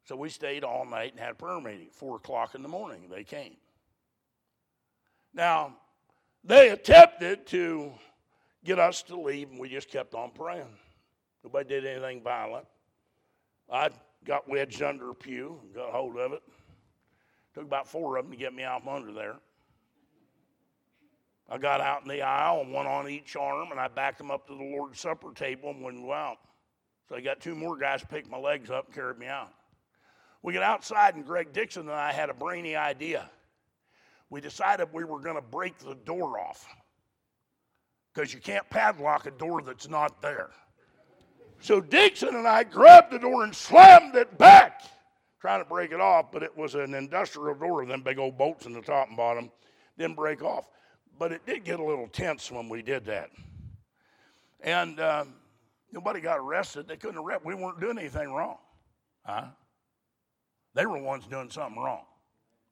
So we stayed all night and had a prayer meeting. Four o'clock in the morning, they came. Now, they attempted to get us to leave, and we just kept on praying. Nobody did anything violent. I got wedged under a pew, got hold of it. Took about four of them to get me out from under there. I got out in the aisle and one on each arm, and I backed them up to the Lord's Supper table and go out. So I got two more guys picked my legs up and carried me out. We got outside, and Greg Dixon and I had a brainy idea. We decided we were going to break the door off because you can't padlock a door that's not there. So Dixon and I grabbed the door and slammed it back, trying to break it off, but it was an industrial door with them big old bolts in the top and bottom. Didn't break off. But it did get a little tense when we did that. And uh, nobody got arrested. They couldn't arrest. We weren't doing anything wrong. Huh? They were ones doing something wrong.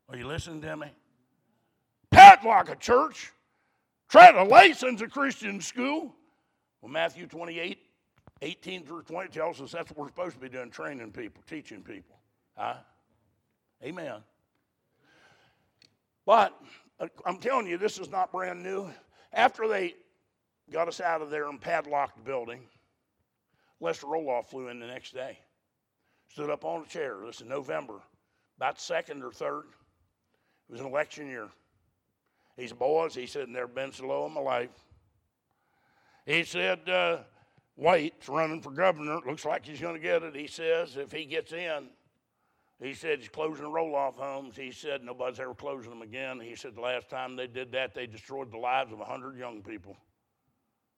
Are you listening to me? Padlock a church. Try to license a Christian school. Well, Matthew 28, 18 through 20 tells us that's what we're supposed to be doing, training people, teaching people. Huh? Amen. But I'm telling you, this is not brand new. After they got us out of there and padlocked the building, Lester Roloff flew in the next day. Stood up on a chair. This is November, about second or third. It was an election year. He said, Boys, he said, never been so low in my life. He said, uh, White's running for governor. Looks like he's going to get it. He says, if he gets in, he said he's closing Roloff homes. He said nobody's ever closing them again. He said the last time they did that, they destroyed the lives of 100 young people.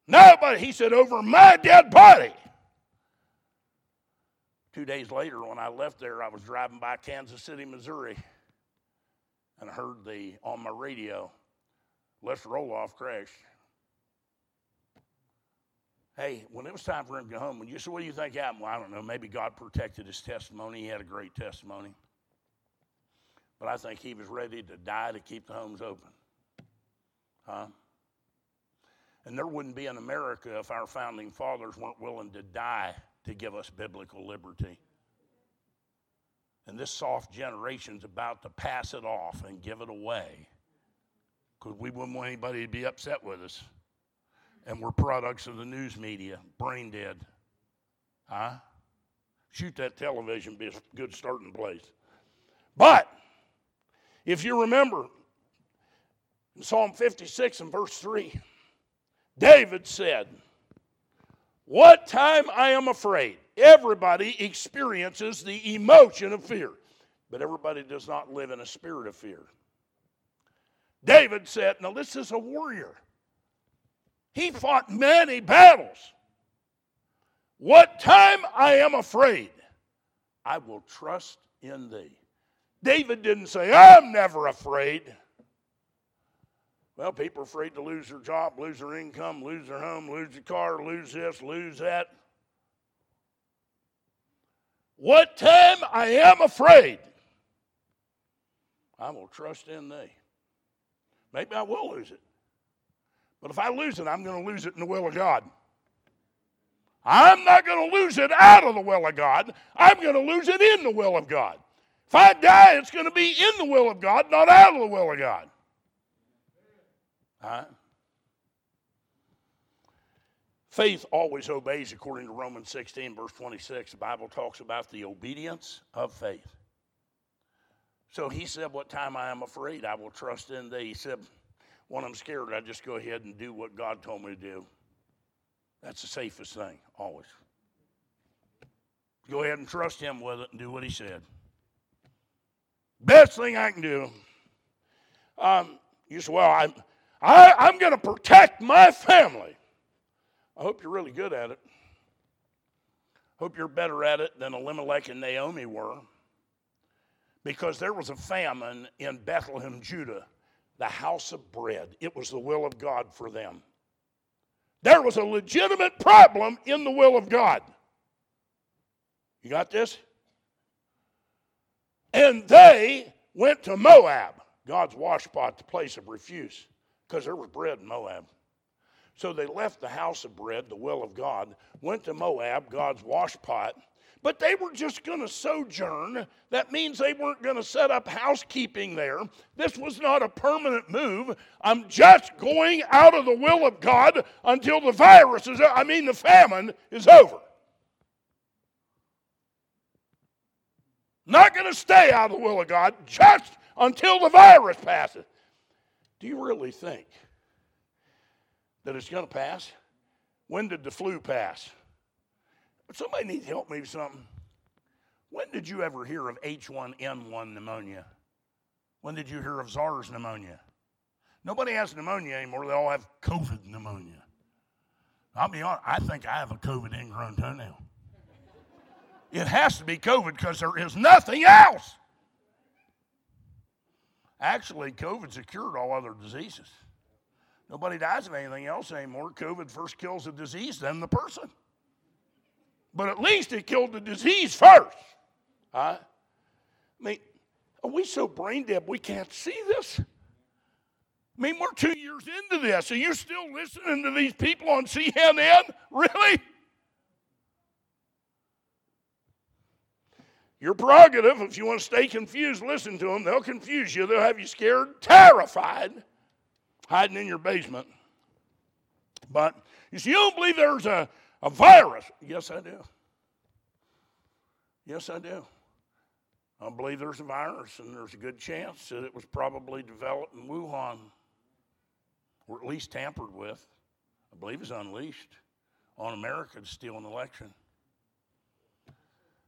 Nobody, he said, over my dead body. Two days later, when I left there, I was driving by Kansas City, Missouri, and I heard the on my radio, Lester Roloff crashed. Hey, when it was time for him to go home, when you said, What do you think happened? Well, I don't know. Maybe God protected his testimony. He had a great testimony. But I think he was ready to die to keep the homes open. Huh? And there wouldn't be an America if our founding fathers weren't willing to die to give us biblical liberty. And this soft generation's about to pass it off and give it away because we wouldn't want anybody to be upset with us and we're products of the news media, brain dead. Huh? Shoot that television, be a good starting place. But if you remember in Psalm 56 and verse 3, David said, What time I am afraid. Everybody experiences the emotion of fear, but everybody does not live in a spirit of fear. David said, Now this is a warrior. He fought many battles. What time I am afraid, I will trust in thee. David didn't say, I'm never afraid. Well, people are afraid to lose their job, lose their income, lose their home, lose their car, lose this, lose that. What time I am afraid, I will trust in thee. Maybe I will lose it. But if I lose it, I'm going to lose it in the will of God. I'm not going to lose it out of the will of God. I'm going to lose it in the will of God. If I die, it's going to be in the will of God, not out of the will of God. All right? Faith always obeys according to Romans 16, verse 26. The Bible talks about the obedience of faith. So he said, What time I am afraid, I will trust in thee. He said, when I'm scared, I just go ahead and do what God told me to do. That's the safest thing, always. Go ahead and trust Him with it and do what He said. Best thing I can do. Um, you say, well, I'm, I, I'm going to protect my family. I hope you're really good at it. Hope you're better at it than Elimelech and Naomi were. Because there was a famine in Bethlehem, Judah the house of bread. It was the will of God for them. There was a legitimate problem in the will of God. You got this? And they went to Moab, God's washpot, the place of refuse, because there was bread in Moab. So they left the house of bread, the will of God, went to Moab, God's washpot, but they were just going to sojourn. That means they weren't going to set up housekeeping there. This was not a permanent move. I'm just going out of the will of God until the virus is, I mean, the famine is over. Not going to stay out of the will of God just until the virus passes. Do you really think that it's going to pass? When did the flu pass? Somebody needs to help me with something. When did you ever hear of H1N1 pneumonia? When did you hear of SARS pneumonia? Nobody has pneumonia anymore. They all have COVID pneumonia. I'll be honest, I think I have a COVID ingrown toenail. It has to be COVID because there is nothing else. Actually, COVID's cured all other diseases. Nobody dies of anything else anymore. COVID first kills the disease, then the person. But at least it killed the disease first. Huh? I mean, are we so brain dead we can't see this? I mean, we're two years into this. Are you still listening to these people on CNN? Really? Your prerogative, if you want to stay confused, listen to them. They'll confuse you, they'll have you scared, terrified, hiding in your basement. But you see, you don't believe there's a, a virus. Yes, I do. Yes, I do. I believe there's a virus, and there's a good chance that it was probably developed in Wuhan, or at least tampered with. I believe it's unleashed on America to steal an election.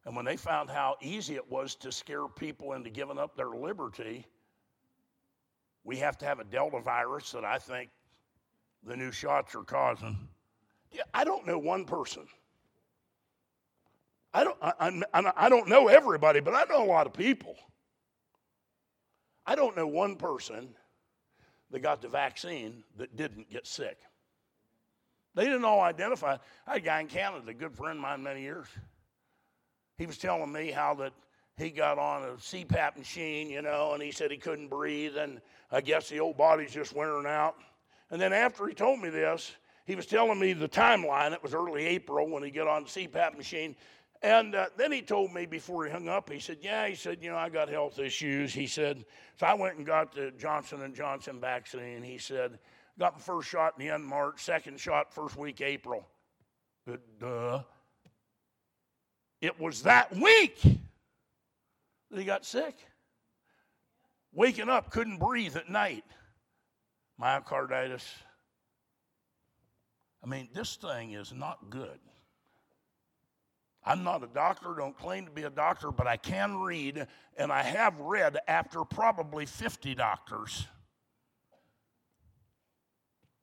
And when they found how easy it was to scare people into giving up their liberty, we have to have a Delta virus that I think the new shots are causing. I don't know one person. I don't, I, I, I don't know everybody, but I know a lot of people. I don't know one person that got the vaccine that didn't get sick. They didn't all identify. I had a guy in Canada, a good friend of mine many years he was telling me how that he got on a CPAP machine, you know, and he said he couldn't breathe, and I guess the old body's just wearing out. And then after he told me this, he was telling me the timeline. It was early April when he got on the CPAP machine. And uh, then he told me before he hung up, he said, "Yeah," he said, "You know, I got health issues." He said, "So I went and got the Johnson and Johnson vaccine." He said, "Got the first shot in the end of March, second shot first week April." But, Duh. It was that week that he got sick. Waking up, couldn't breathe at night. Myocarditis. I mean, this thing is not good. I'm not a doctor, don't claim to be a doctor, but I can read, and I have read after probably 50 doctors.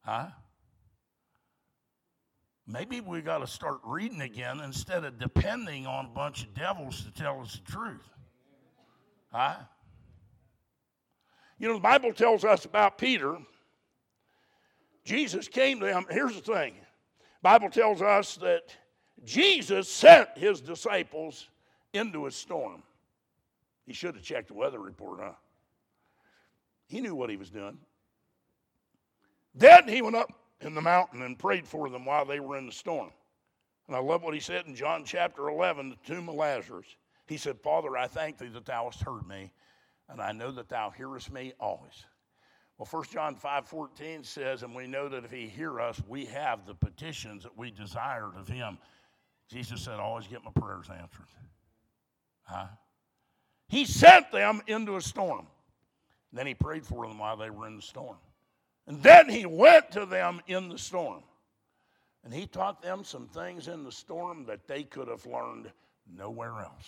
Huh? maybe we got to start reading again instead of depending on a bunch of devils to tell us the truth. Huh? You know, the Bible tells us about Peter. Jesus came to them. Here's the thing. Bible tells us that Jesus sent his disciples into a storm. He should have checked the weather report, huh? He knew what he was doing. Then he went up in the mountain and prayed for them while they were in the storm. And I love what he said in John chapter 11, the tomb of Lazarus. He said, Father, I thank thee that thou hast heard me, and I know that thou hearest me always. Well, 1 John 5 14 says, and we know that if he hear us, we have the petitions that we desired of him. Jesus said, I always get my prayers answered. Huh? He sent them into a storm. Then he prayed for them while they were in the storm. And then he went to them in the storm. And he taught them some things in the storm that they could have learned nowhere else.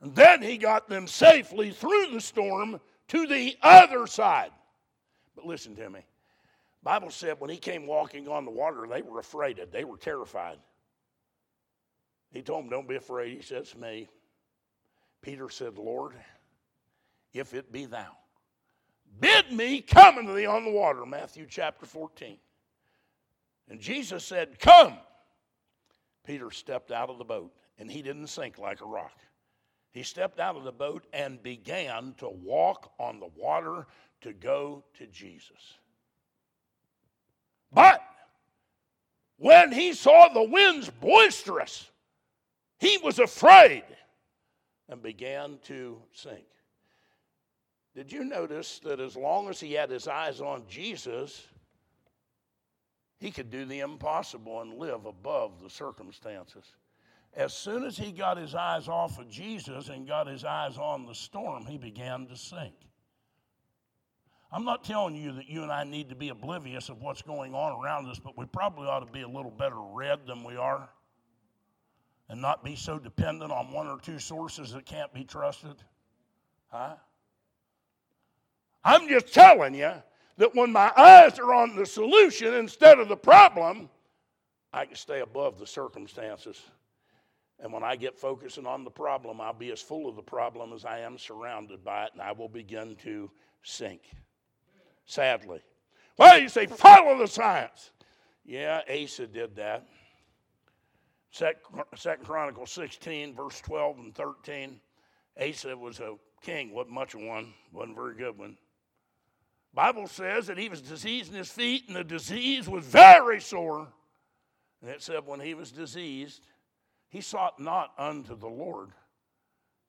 And then he got them safely through the storm to the other side. But listen to me. Bible said when he came walking on the water, they were afraid. They were terrified. He told them, Don't be afraid. He says, Me. Peter said, Lord, if it be thou, Bid me come unto thee on the water, Matthew chapter 14. And Jesus said, Come. Peter stepped out of the boat, and he didn't sink like a rock. He stepped out of the boat and began to walk on the water to go to Jesus. But when he saw the winds boisterous, he was afraid and began to sink. Did you notice that as long as he had his eyes on Jesus, he could do the impossible and live above the circumstances? As soon as he got his eyes off of Jesus and got his eyes on the storm, he began to sink. I'm not telling you that you and I need to be oblivious of what's going on around us, but we probably ought to be a little better read than we are and not be so dependent on one or two sources that can't be trusted. Huh? I'm just telling you that when my eyes are on the solution instead of the problem, I can stay above the circumstances. And when I get focusing on the problem, I'll be as full of the problem as I am surrounded by it, and I will begin to sink sadly. Well, you say, follow the science. Yeah, Asa did that. Second Chronicles 16, verse 12 and 13. Asa was a king, wasn't much of one, wasn't very good one. Bible says that he was diseased in his feet, and the disease was very sore. And it said when he was diseased, he sought not unto the Lord,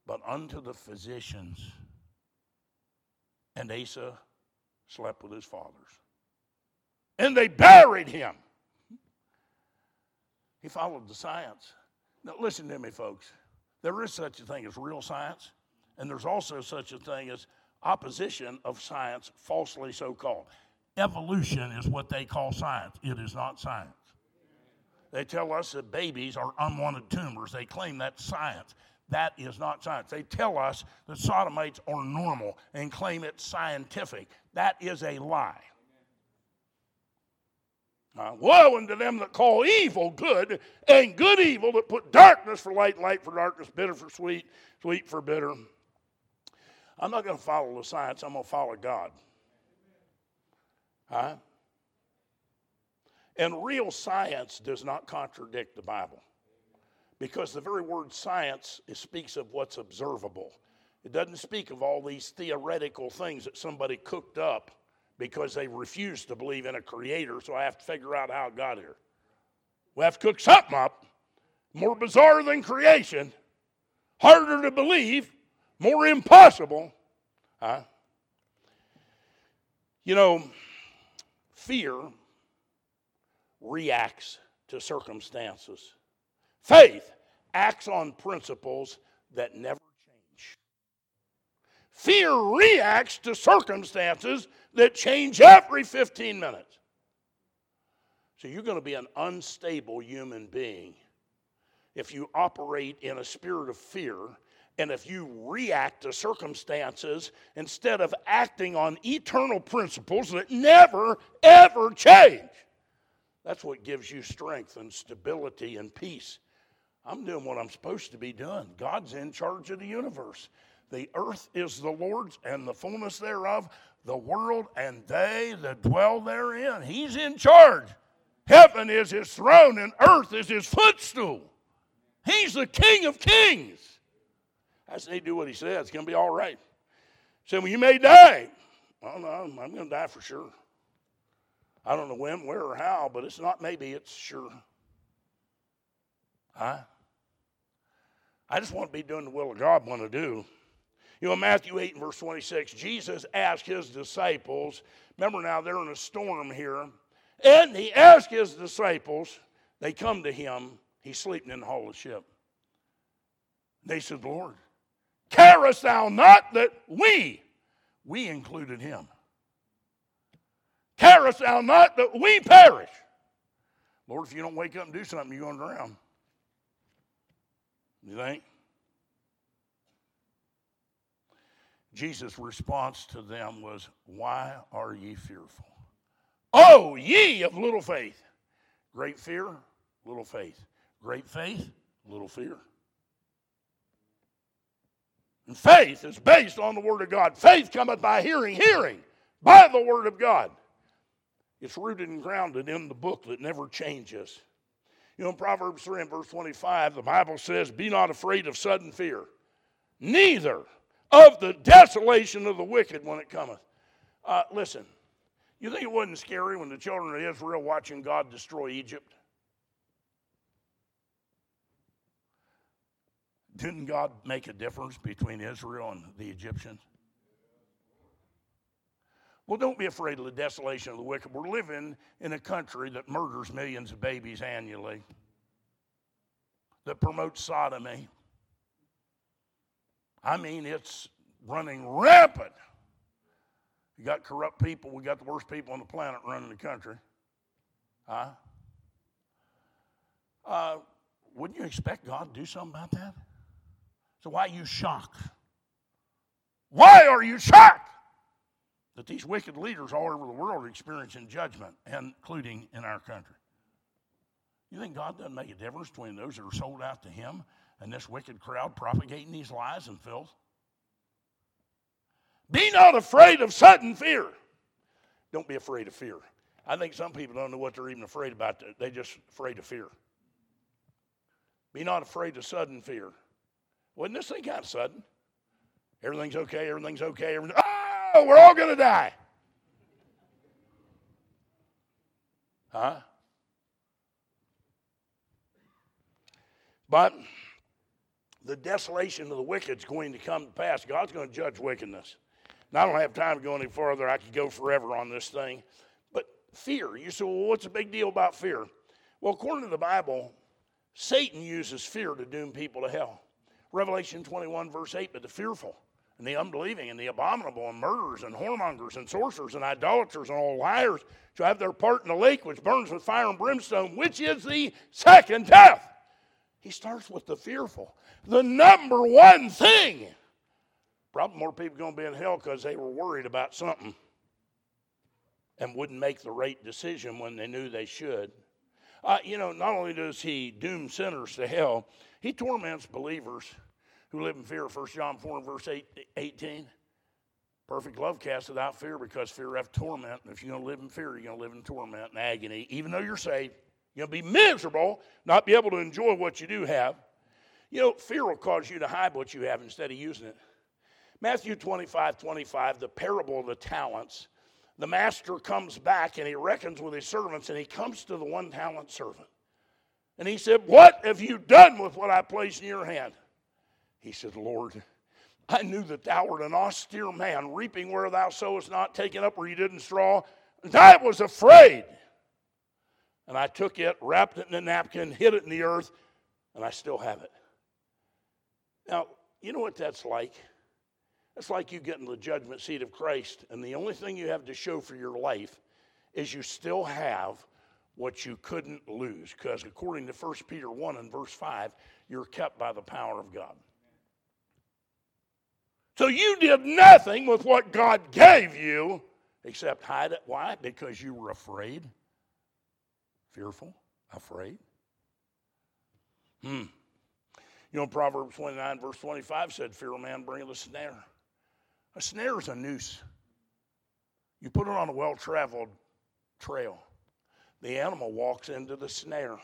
but unto the physicians. And Asa slept with his fathers. And they buried him. He followed the science. Now, listen to me, folks. There is such a thing as real science, and there's also such a thing as opposition of science, falsely so called. Evolution is what they call science, it is not science. They tell us that babies are unwanted tumors. They claim that's science. That is not science. They tell us that sodomites are normal and claim it's scientific. That is a lie. Woe unto them that call evil good and good evil, that put darkness for light, light for darkness, bitter for sweet, sweet for bitter. I'm not going to follow the science, I'm going to follow God. Huh? And real science does not contradict the Bible because the very word science speaks of what's observable. It doesn't speak of all these theoretical things that somebody cooked up because they refuse to believe in a creator, so I have to figure out how it got here. We have to cook something up more bizarre than creation, harder to believe, more impossible. Huh? You know, fear reacts to circumstances. Faith acts on principles that never change. Fear reacts to circumstances that change every 15 minutes. So you're going to be an unstable human being if you operate in a spirit of fear and if you react to circumstances instead of acting on eternal principles that never, ever change. That's what gives you strength and stability and peace I'm doing what I'm supposed to be doing. God's in charge of the universe. The earth is the Lord's and the fullness thereof, the world and they that dwell therein. He's in charge. Heaven is his throne and earth is his footstool. He's the King of kings. I say, do what he says. It's going to be all right. Said, well, you may die. Well, no, I'm going to die for sure. I don't know when, where, or how, but it's not maybe, it's sure. Huh? I just want to be doing the will of God, want to do. You know, Matthew 8 and verse 26, Jesus asked his disciples, remember now they're in a storm here, and he asked his disciples, they come to him, he's sleeping in the hull of the ship. They said, Lord, carest thou not that we, we included him, carest thou not that we perish? Lord, if you don't wake up and do something, you're going to drown. You think? Jesus' response to them was, Why are ye fearful? Oh, ye of little faith. Great fear, little faith. Great faith, little fear. And faith is based on the Word of God. Faith cometh by hearing, hearing by the Word of God. It's rooted and grounded in the book that never changes. You know, in Proverbs 3 and verse 25, the Bible says, Be not afraid of sudden fear, neither of the desolation of the wicked when it cometh. Uh, listen, You think it wasn't scary when the children of Israel watching God destroy Egypt? Didn't God make a difference between Israel and the Egyptians? Well, don't be afraid of the desolation of the wicked. We're living in a country that murders millions of babies annually, that promotes sodomy. I mean, it's running rampant. You got corrupt people. We got the worst people on the planet running the country. Huh? Uh, wouldn't you expect God to do something about that? So why are you shocked? Why are you shocked that these wicked leaders all over the world are experiencing judgment, including in our country? You think God doesn't make a difference between those that are sold out to Him and this wicked crowd propagating these lies and filth? Be not afraid of sudden fear. Don't be afraid of fear. I think some people don't know what they're even afraid about. They're just afraid of fear. Be not afraid of sudden fear. Wasn't this thing kind of sudden? Everything's okay, everything's okay, everything. Ah! We're all going to die. Huh? But the desolation of the wicked is going to come to pass. God's going to judge wickedness. Now, I don't have time to go any further. I could go forever on this thing. But fear. You say, well, what's the big deal about fear? Well, according to the Bible, Satan uses fear to doom people to hell. Revelation 21, verse 8, but the fearful and the unbelieving and the abominable and murderers and whoremongers and sorcerers and idolaters and all liars shall have their part in the lake which burns with fire and brimstone, which is the second death. He starts with the fearful, the number one thing. Probably more people going to be in hell because they were worried about something and wouldn't make the right decision when they knew they should. Uh, you know, not only does he doom sinners to hell, he torments believers who live in fear. 1 John 4 and verse 8, 18. Perfect love casteth out fear because fear hath torment. And if you're going to live in fear, you're going to live in torment and agony. Even though you're saved, you're going to be miserable, not be able to enjoy what you do have. You know, fear will cause you to hide what you have instead of using it. Matthew 25, 25, the parable of the talents. The master comes back and he reckons with his servants and he comes to the one talent servant. And he said, What have you done with what I placed in your hand? He said, Lord, I knew that thou wert an austere man, reaping where thou sowest not, taking up where you didn't straw. And I was afraid. And I took it, wrapped it in a napkin, hid it in the earth, and I still have it. Now, you know what that's like? It's like you get in the judgment seat of Christ, and the only thing you have to show for your life is you still have what you couldn't lose. Because according to 1 Peter 1 and verse 5, you're kept by the power of God. So you did nothing with what God gave you except hide it. Why? Because you were afraid, fearful, afraid. Hmm. You know, Proverbs 29, verse 25 said, Fear a man bringeth a snare. A snare is a noose. You put it on a well traveled trail the animal walks into the snare.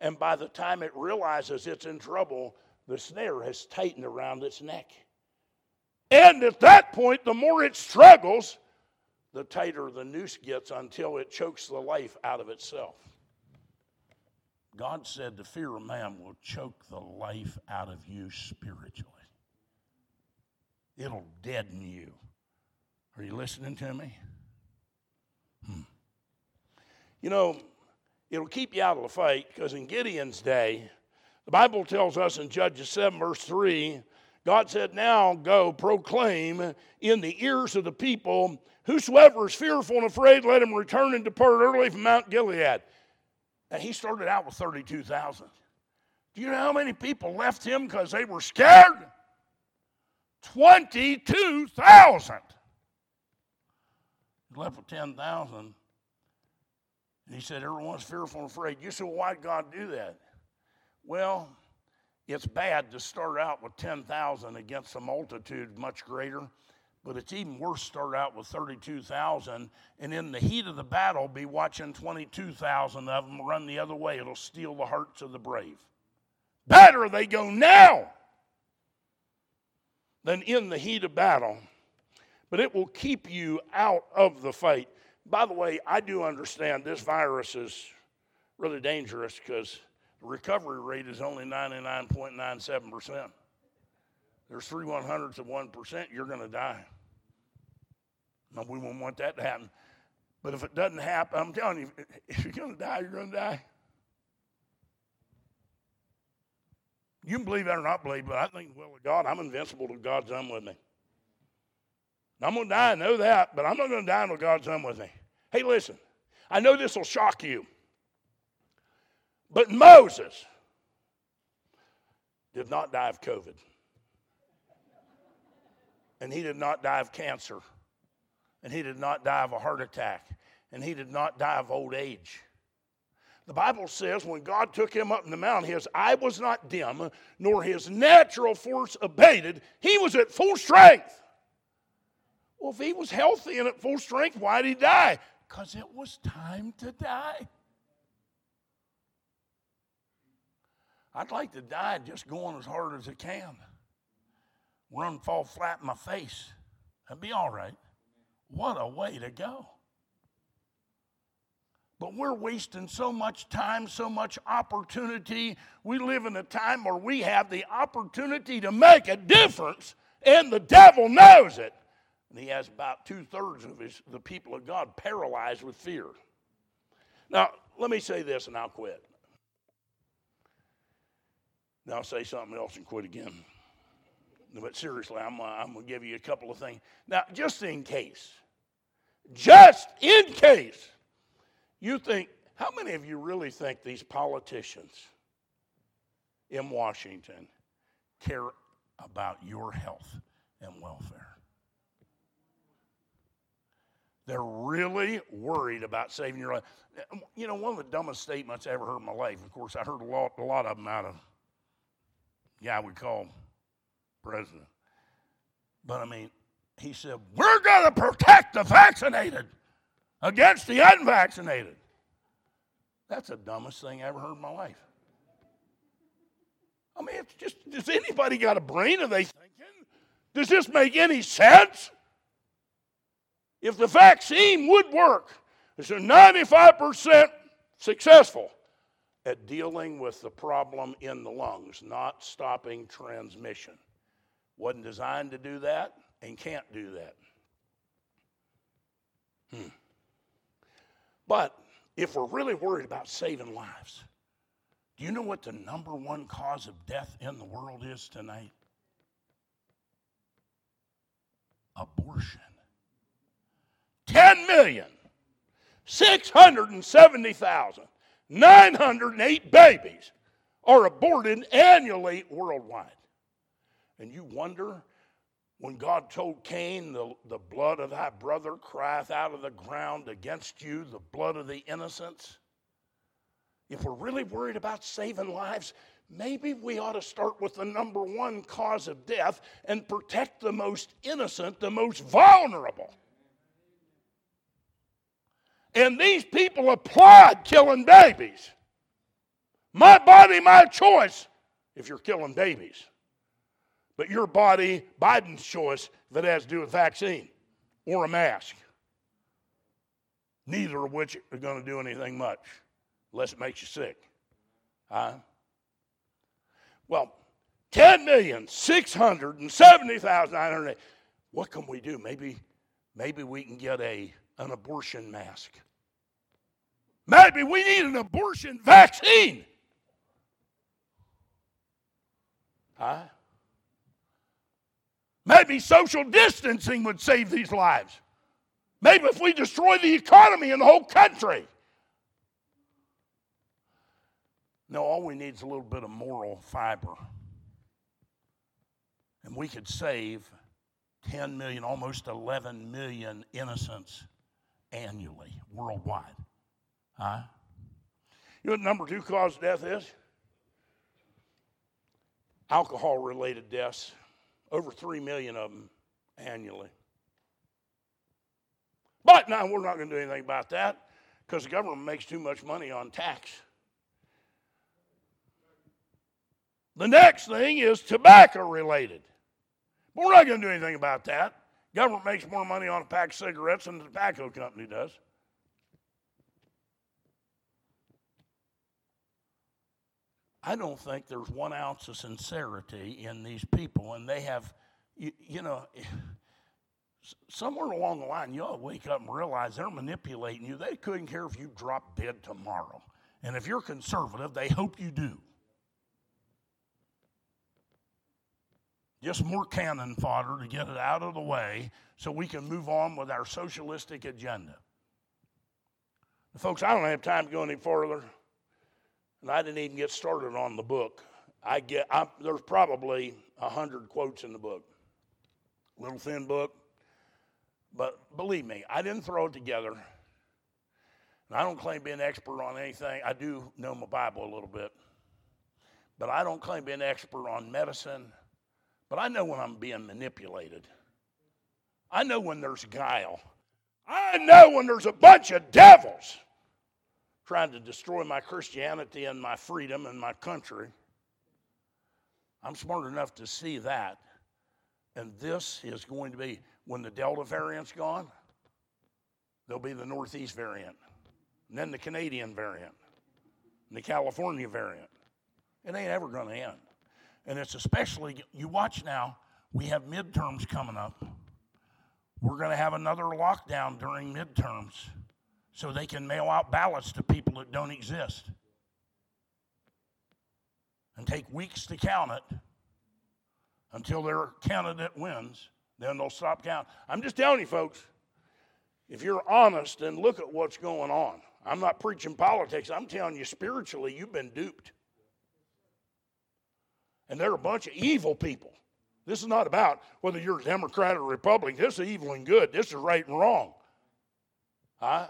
And by the time it realizes it's in trouble, the snare has tightened around its neck. And at that point, the more it struggles, the tighter the noose gets until it chokes the life out of itself. God said the fear of man will choke the life out of you spiritually. It'll deaden you. Are you listening to me? Hmm. You know, it'll keep you out of the fight because in Gideon's day, the Bible tells us in Judges 7, verse 3, God said, Now go proclaim in the ears of the people, whosoever is fearful and afraid, let him return and depart early from Mount Gilead. And he started out with 32,000. Do you know how many people left him because they were scared? 22,000. He left with 10,000 and he said, Everyone's fearful and afraid. You said, Why'd God do that? Well, it's bad to start out with 10,000 against a multitude much greater, but it's even worse to start out with 32,000 and in the heat of the battle be watching 22,000 of them run the other way. It'll steal the hearts of the brave. Better they go now than in the heat of battle, but it will keep you out of the fight. By the way, I do understand this virus is really dangerous because the recovery rate is only 99.97%. There's three one hundredths of 1%, you're going to die. Now, we won't want that to happen. But if it doesn't happen, I'm telling you, if you're going to die, you're going to die. You can believe that or not believe, but I think of God, I'm invincible till God's done with me. I'm going to die, I know that, but I'm not going to die until God's done with me. Hey, listen, I know this will shock you, but Moses did not die of COVID, and he did not die of cancer, and he did not die of a heart attack, and he did not die of old age. The Bible says when God took him up in the mountain, his eye was not dim, nor his natural force abated. He was at full strength. Well, if he was healthy and at full strength, why did he die? Because it was time to die. I'd like to die just going as hard as I can. Run, fall flat in my face. That'd be all right. What a way to go. But we're wasting so much time, so much opportunity. We live in a time where we have the opportunity to make a difference, and the devil knows it. And he has about two thirds of his, the people of God paralyzed with fear. Now, let me say this and I'll quit. Now I'll say something else and quit again. But seriously, I'm, uh, I'm going to give you a couple of things. Now, just in case, just in case you think, how many of you really think these politicians in Washington care about your health and welfare? They're really worried about saving your life. You know, one of the dumbest statements I ever heard in my life, of course, I heard a lot, a lot of them out of guy we call president. But I mean, he said, We're going to protect the vaccinated against the unvaccinated. That's the dumbest thing I ever heard in my life. I mean, it's just, does anybody got a brain? Are they thinking? Does this make any sense? if the vaccine would work, it's a 95% successful at dealing with the problem in the lungs, not stopping transmission. Wasn't designed to do that and can't do that. Hmm. But if we're really worried about saving lives, do you know what the number one cause of death in the world is tonight? Abortion. 10 million, 670,908 babies are aborted annually worldwide. And you wonder when God told Cain, the, the blood of thy brother crieth out of the ground against you, the blood of the innocents. If we're really worried about saving lives, maybe we ought to start with the number one cause of death and protect the most innocent, the most vulnerable. And these people applaud killing babies. My body, my choice, if you're killing babies. But your body, Biden's choice, if it has to do with vaccine or a mask. Neither of which are going to do anything much unless it makes you sick. Huh? Well, 10,670,900. What can we do? Maybe, maybe we can get a an abortion mask. Maybe we need an abortion vaccine. Huh? Maybe social distancing would save these lives. Maybe if we destroy the economy in the whole country. No, all we need is a little bit of moral fiber. And we could save 10 million, almost 11 million innocents annually, worldwide. Huh? You know what number two cause of death is? Alcohol related deaths. Over 3 million of them annually. But now we're not going to do anything about that because the government makes too much money on tax. The next thing is tobacco related. But we're not going to do anything about that. Government makes more money on a pack of cigarettes than the tobacco company does. I don't think there's one ounce of sincerity in these people, and they have, you, you know, somewhere along the line, you'll wake up and realize they're manipulating you. They couldn't care if you drop dead tomorrow. And if you're conservative, they hope you do. Just more cannon fodder to get it out of the way so we can move on with our socialistic agenda. Folks, I don't have time to go any further, and I didn't even get started on the book. I get I, there's probably a hundred quotes in the book, little thin book, but believe me, I didn't throw it together. And I don't claim to be an expert on anything. I do know my Bible a little bit, but I don't claim to be an expert on medicine. But I know when I'm being manipulated. I know when there's guile. I know when there's a bunch of devils trying to destroy my Christianity and my freedom and my country. I'm smart enough to see that. And this is going to be, when the Delta variant's gone, there'll be the Northeast variant, and then the Canadian variant, and the California variant. It ain't ever going to end. And it's especially, you watch now, we have midterms coming up. We're going to have another lockdown during midterms so they can mail out ballots to people that don't exist and take weeks to count it until their candidate wins. Then they'll stop counting. I'm just telling you, folks, if you're honest and look at what's going on, I'm not preaching politics. I'm telling you, spiritually, you've been duped. And they're a bunch of evil people. This is not about whether you're a Democrat or Republican. This is evil and good. This is right and wrong. Huh?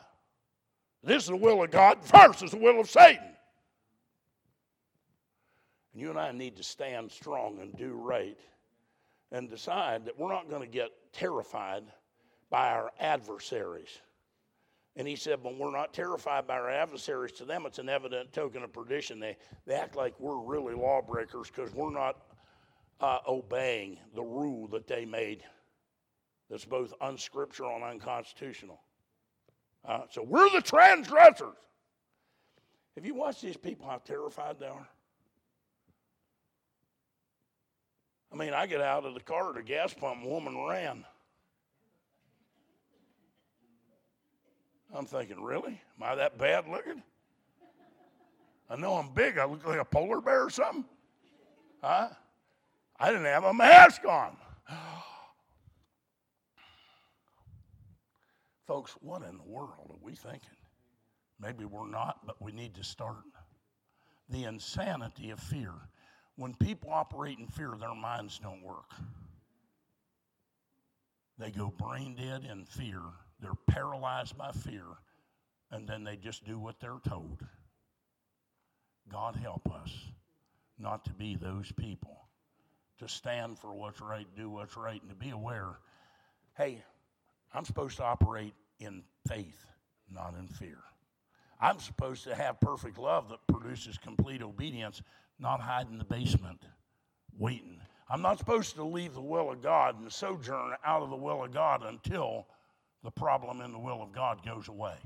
This is the will of God versus the will of Satan. And you and I need to stand strong and do right and decide that we're not going to get terrified by our adversaries. And he said, when we're not terrified by our adversaries, to them it's an evident token of perdition. They, they act like we're really lawbreakers because we're not uh, obeying the rule that they made that's both unscriptural and unconstitutional. Uh, so we're the transgressors. Have you watched these people, how terrified they are? I mean, I get out of the car at a gas pump, woman ran. I'm thinking, really? Am I that bad looking? I know I'm big. I look like a polar bear or something. Huh? I didn't have a mask on. Folks, what in the world are we thinking? Maybe we're not, but we need to start. The insanity of fear. When people operate in fear, their minds don't work. They go brain dead in fear. They're paralyzed by fear, and then they just do what they're told. God help us not to be those people to stand for what's right, do what's right, and to be aware hey, I'm supposed to operate in faith, not in fear. I'm supposed to have perfect love that produces complete obedience, not hide in the basement waiting. I'm not supposed to leave the will of God and sojourn out of the will of God until the problem in the will of God goes away.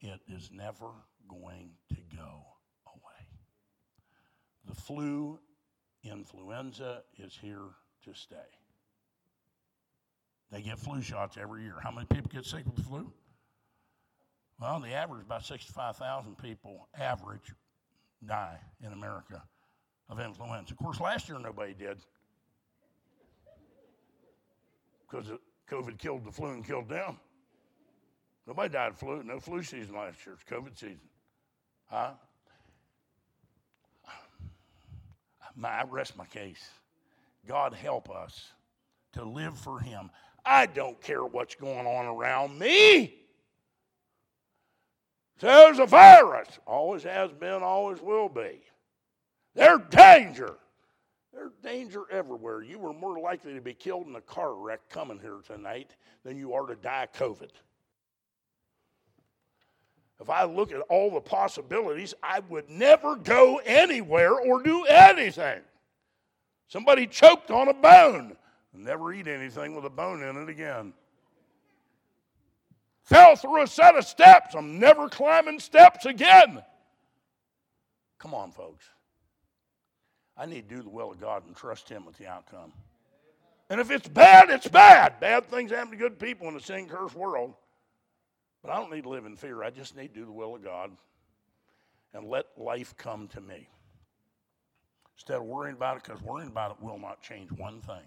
It is never going to go away. The flu influenza is here to stay. They get flu shots every year. How many people get sick with the flu? Well, the average about 65,000 people average die in America of influenza. Of course, last year nobody did because COVID killed the flu and killed them. Nobody died of flu. No flu season last year. It's COVID season. Huh? I rest my case. God help us to live for Him. I don't care what's going on around me. There's a virus. Always has been, always will be. There's danger. There's danger everywhere. You were more likely to be killed in a car wreck coming here tonight than you are to die of COVID. If I look at all the possibilities, I would never go anywhere or do anything. Somebody choked on a bone. Never eat anything with a bone in it again. Fell through a set of steps. I'm never climbing steps again. Come on, folks. I need to do the will of God and trust Him with the outcome. And if it's bad, it's bad. Bad things happen to good people in a sin cursed world. But I don't need to live in fear. I just need to do the will of God and let life come to me. Instead of worrying about it, because worrying about it will not change one thing.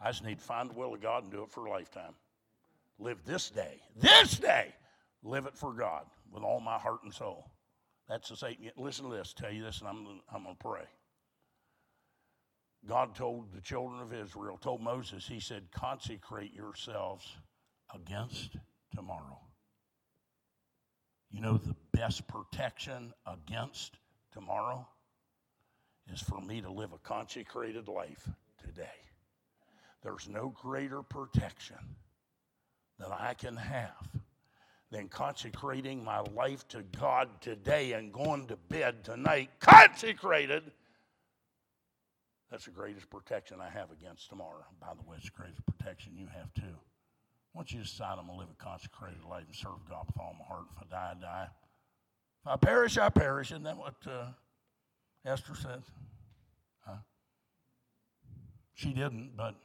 I just need to find the will of God and do it for a lifetime. Live this day, this day, live it for God with all my heart and soul. That's the Satan. Listen to this, tell you this, and I'm, I'm going to pray. God told the children of Israel, told Moses, He said, consecrate yourselves against tomorrow. You know, the best protection against tomorrow is for me to live a consecrated life today. There's no greater protection that I can have than consecrating my life to God today and going to bed tonight consecrated. That's the greatest protection I have against tomorrow. By the way, it's the greatest protection you have too. Once you decide I'm going to live a consecrated life and serve God with all my heart, if I die, I die. If I perish, I perish. Isn't that what uh, Esther said? Huh? She didn't, but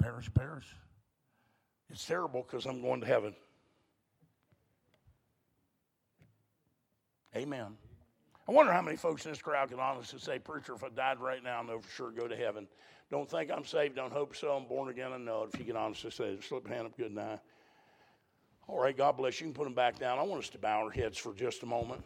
perish, perish. It's terrible because I'm going to heaven. Amen. I wonder how many folks in this crowd can honestly say, Preacher, if I died right now, I know for sure go to heaven. Don't think I'm saved. Don't hope so. I'm born again. I know it. If you can honestly say it, slip hand up good night. All right, God bless you. You can put them back down. I want us to bow our heads for just a moment.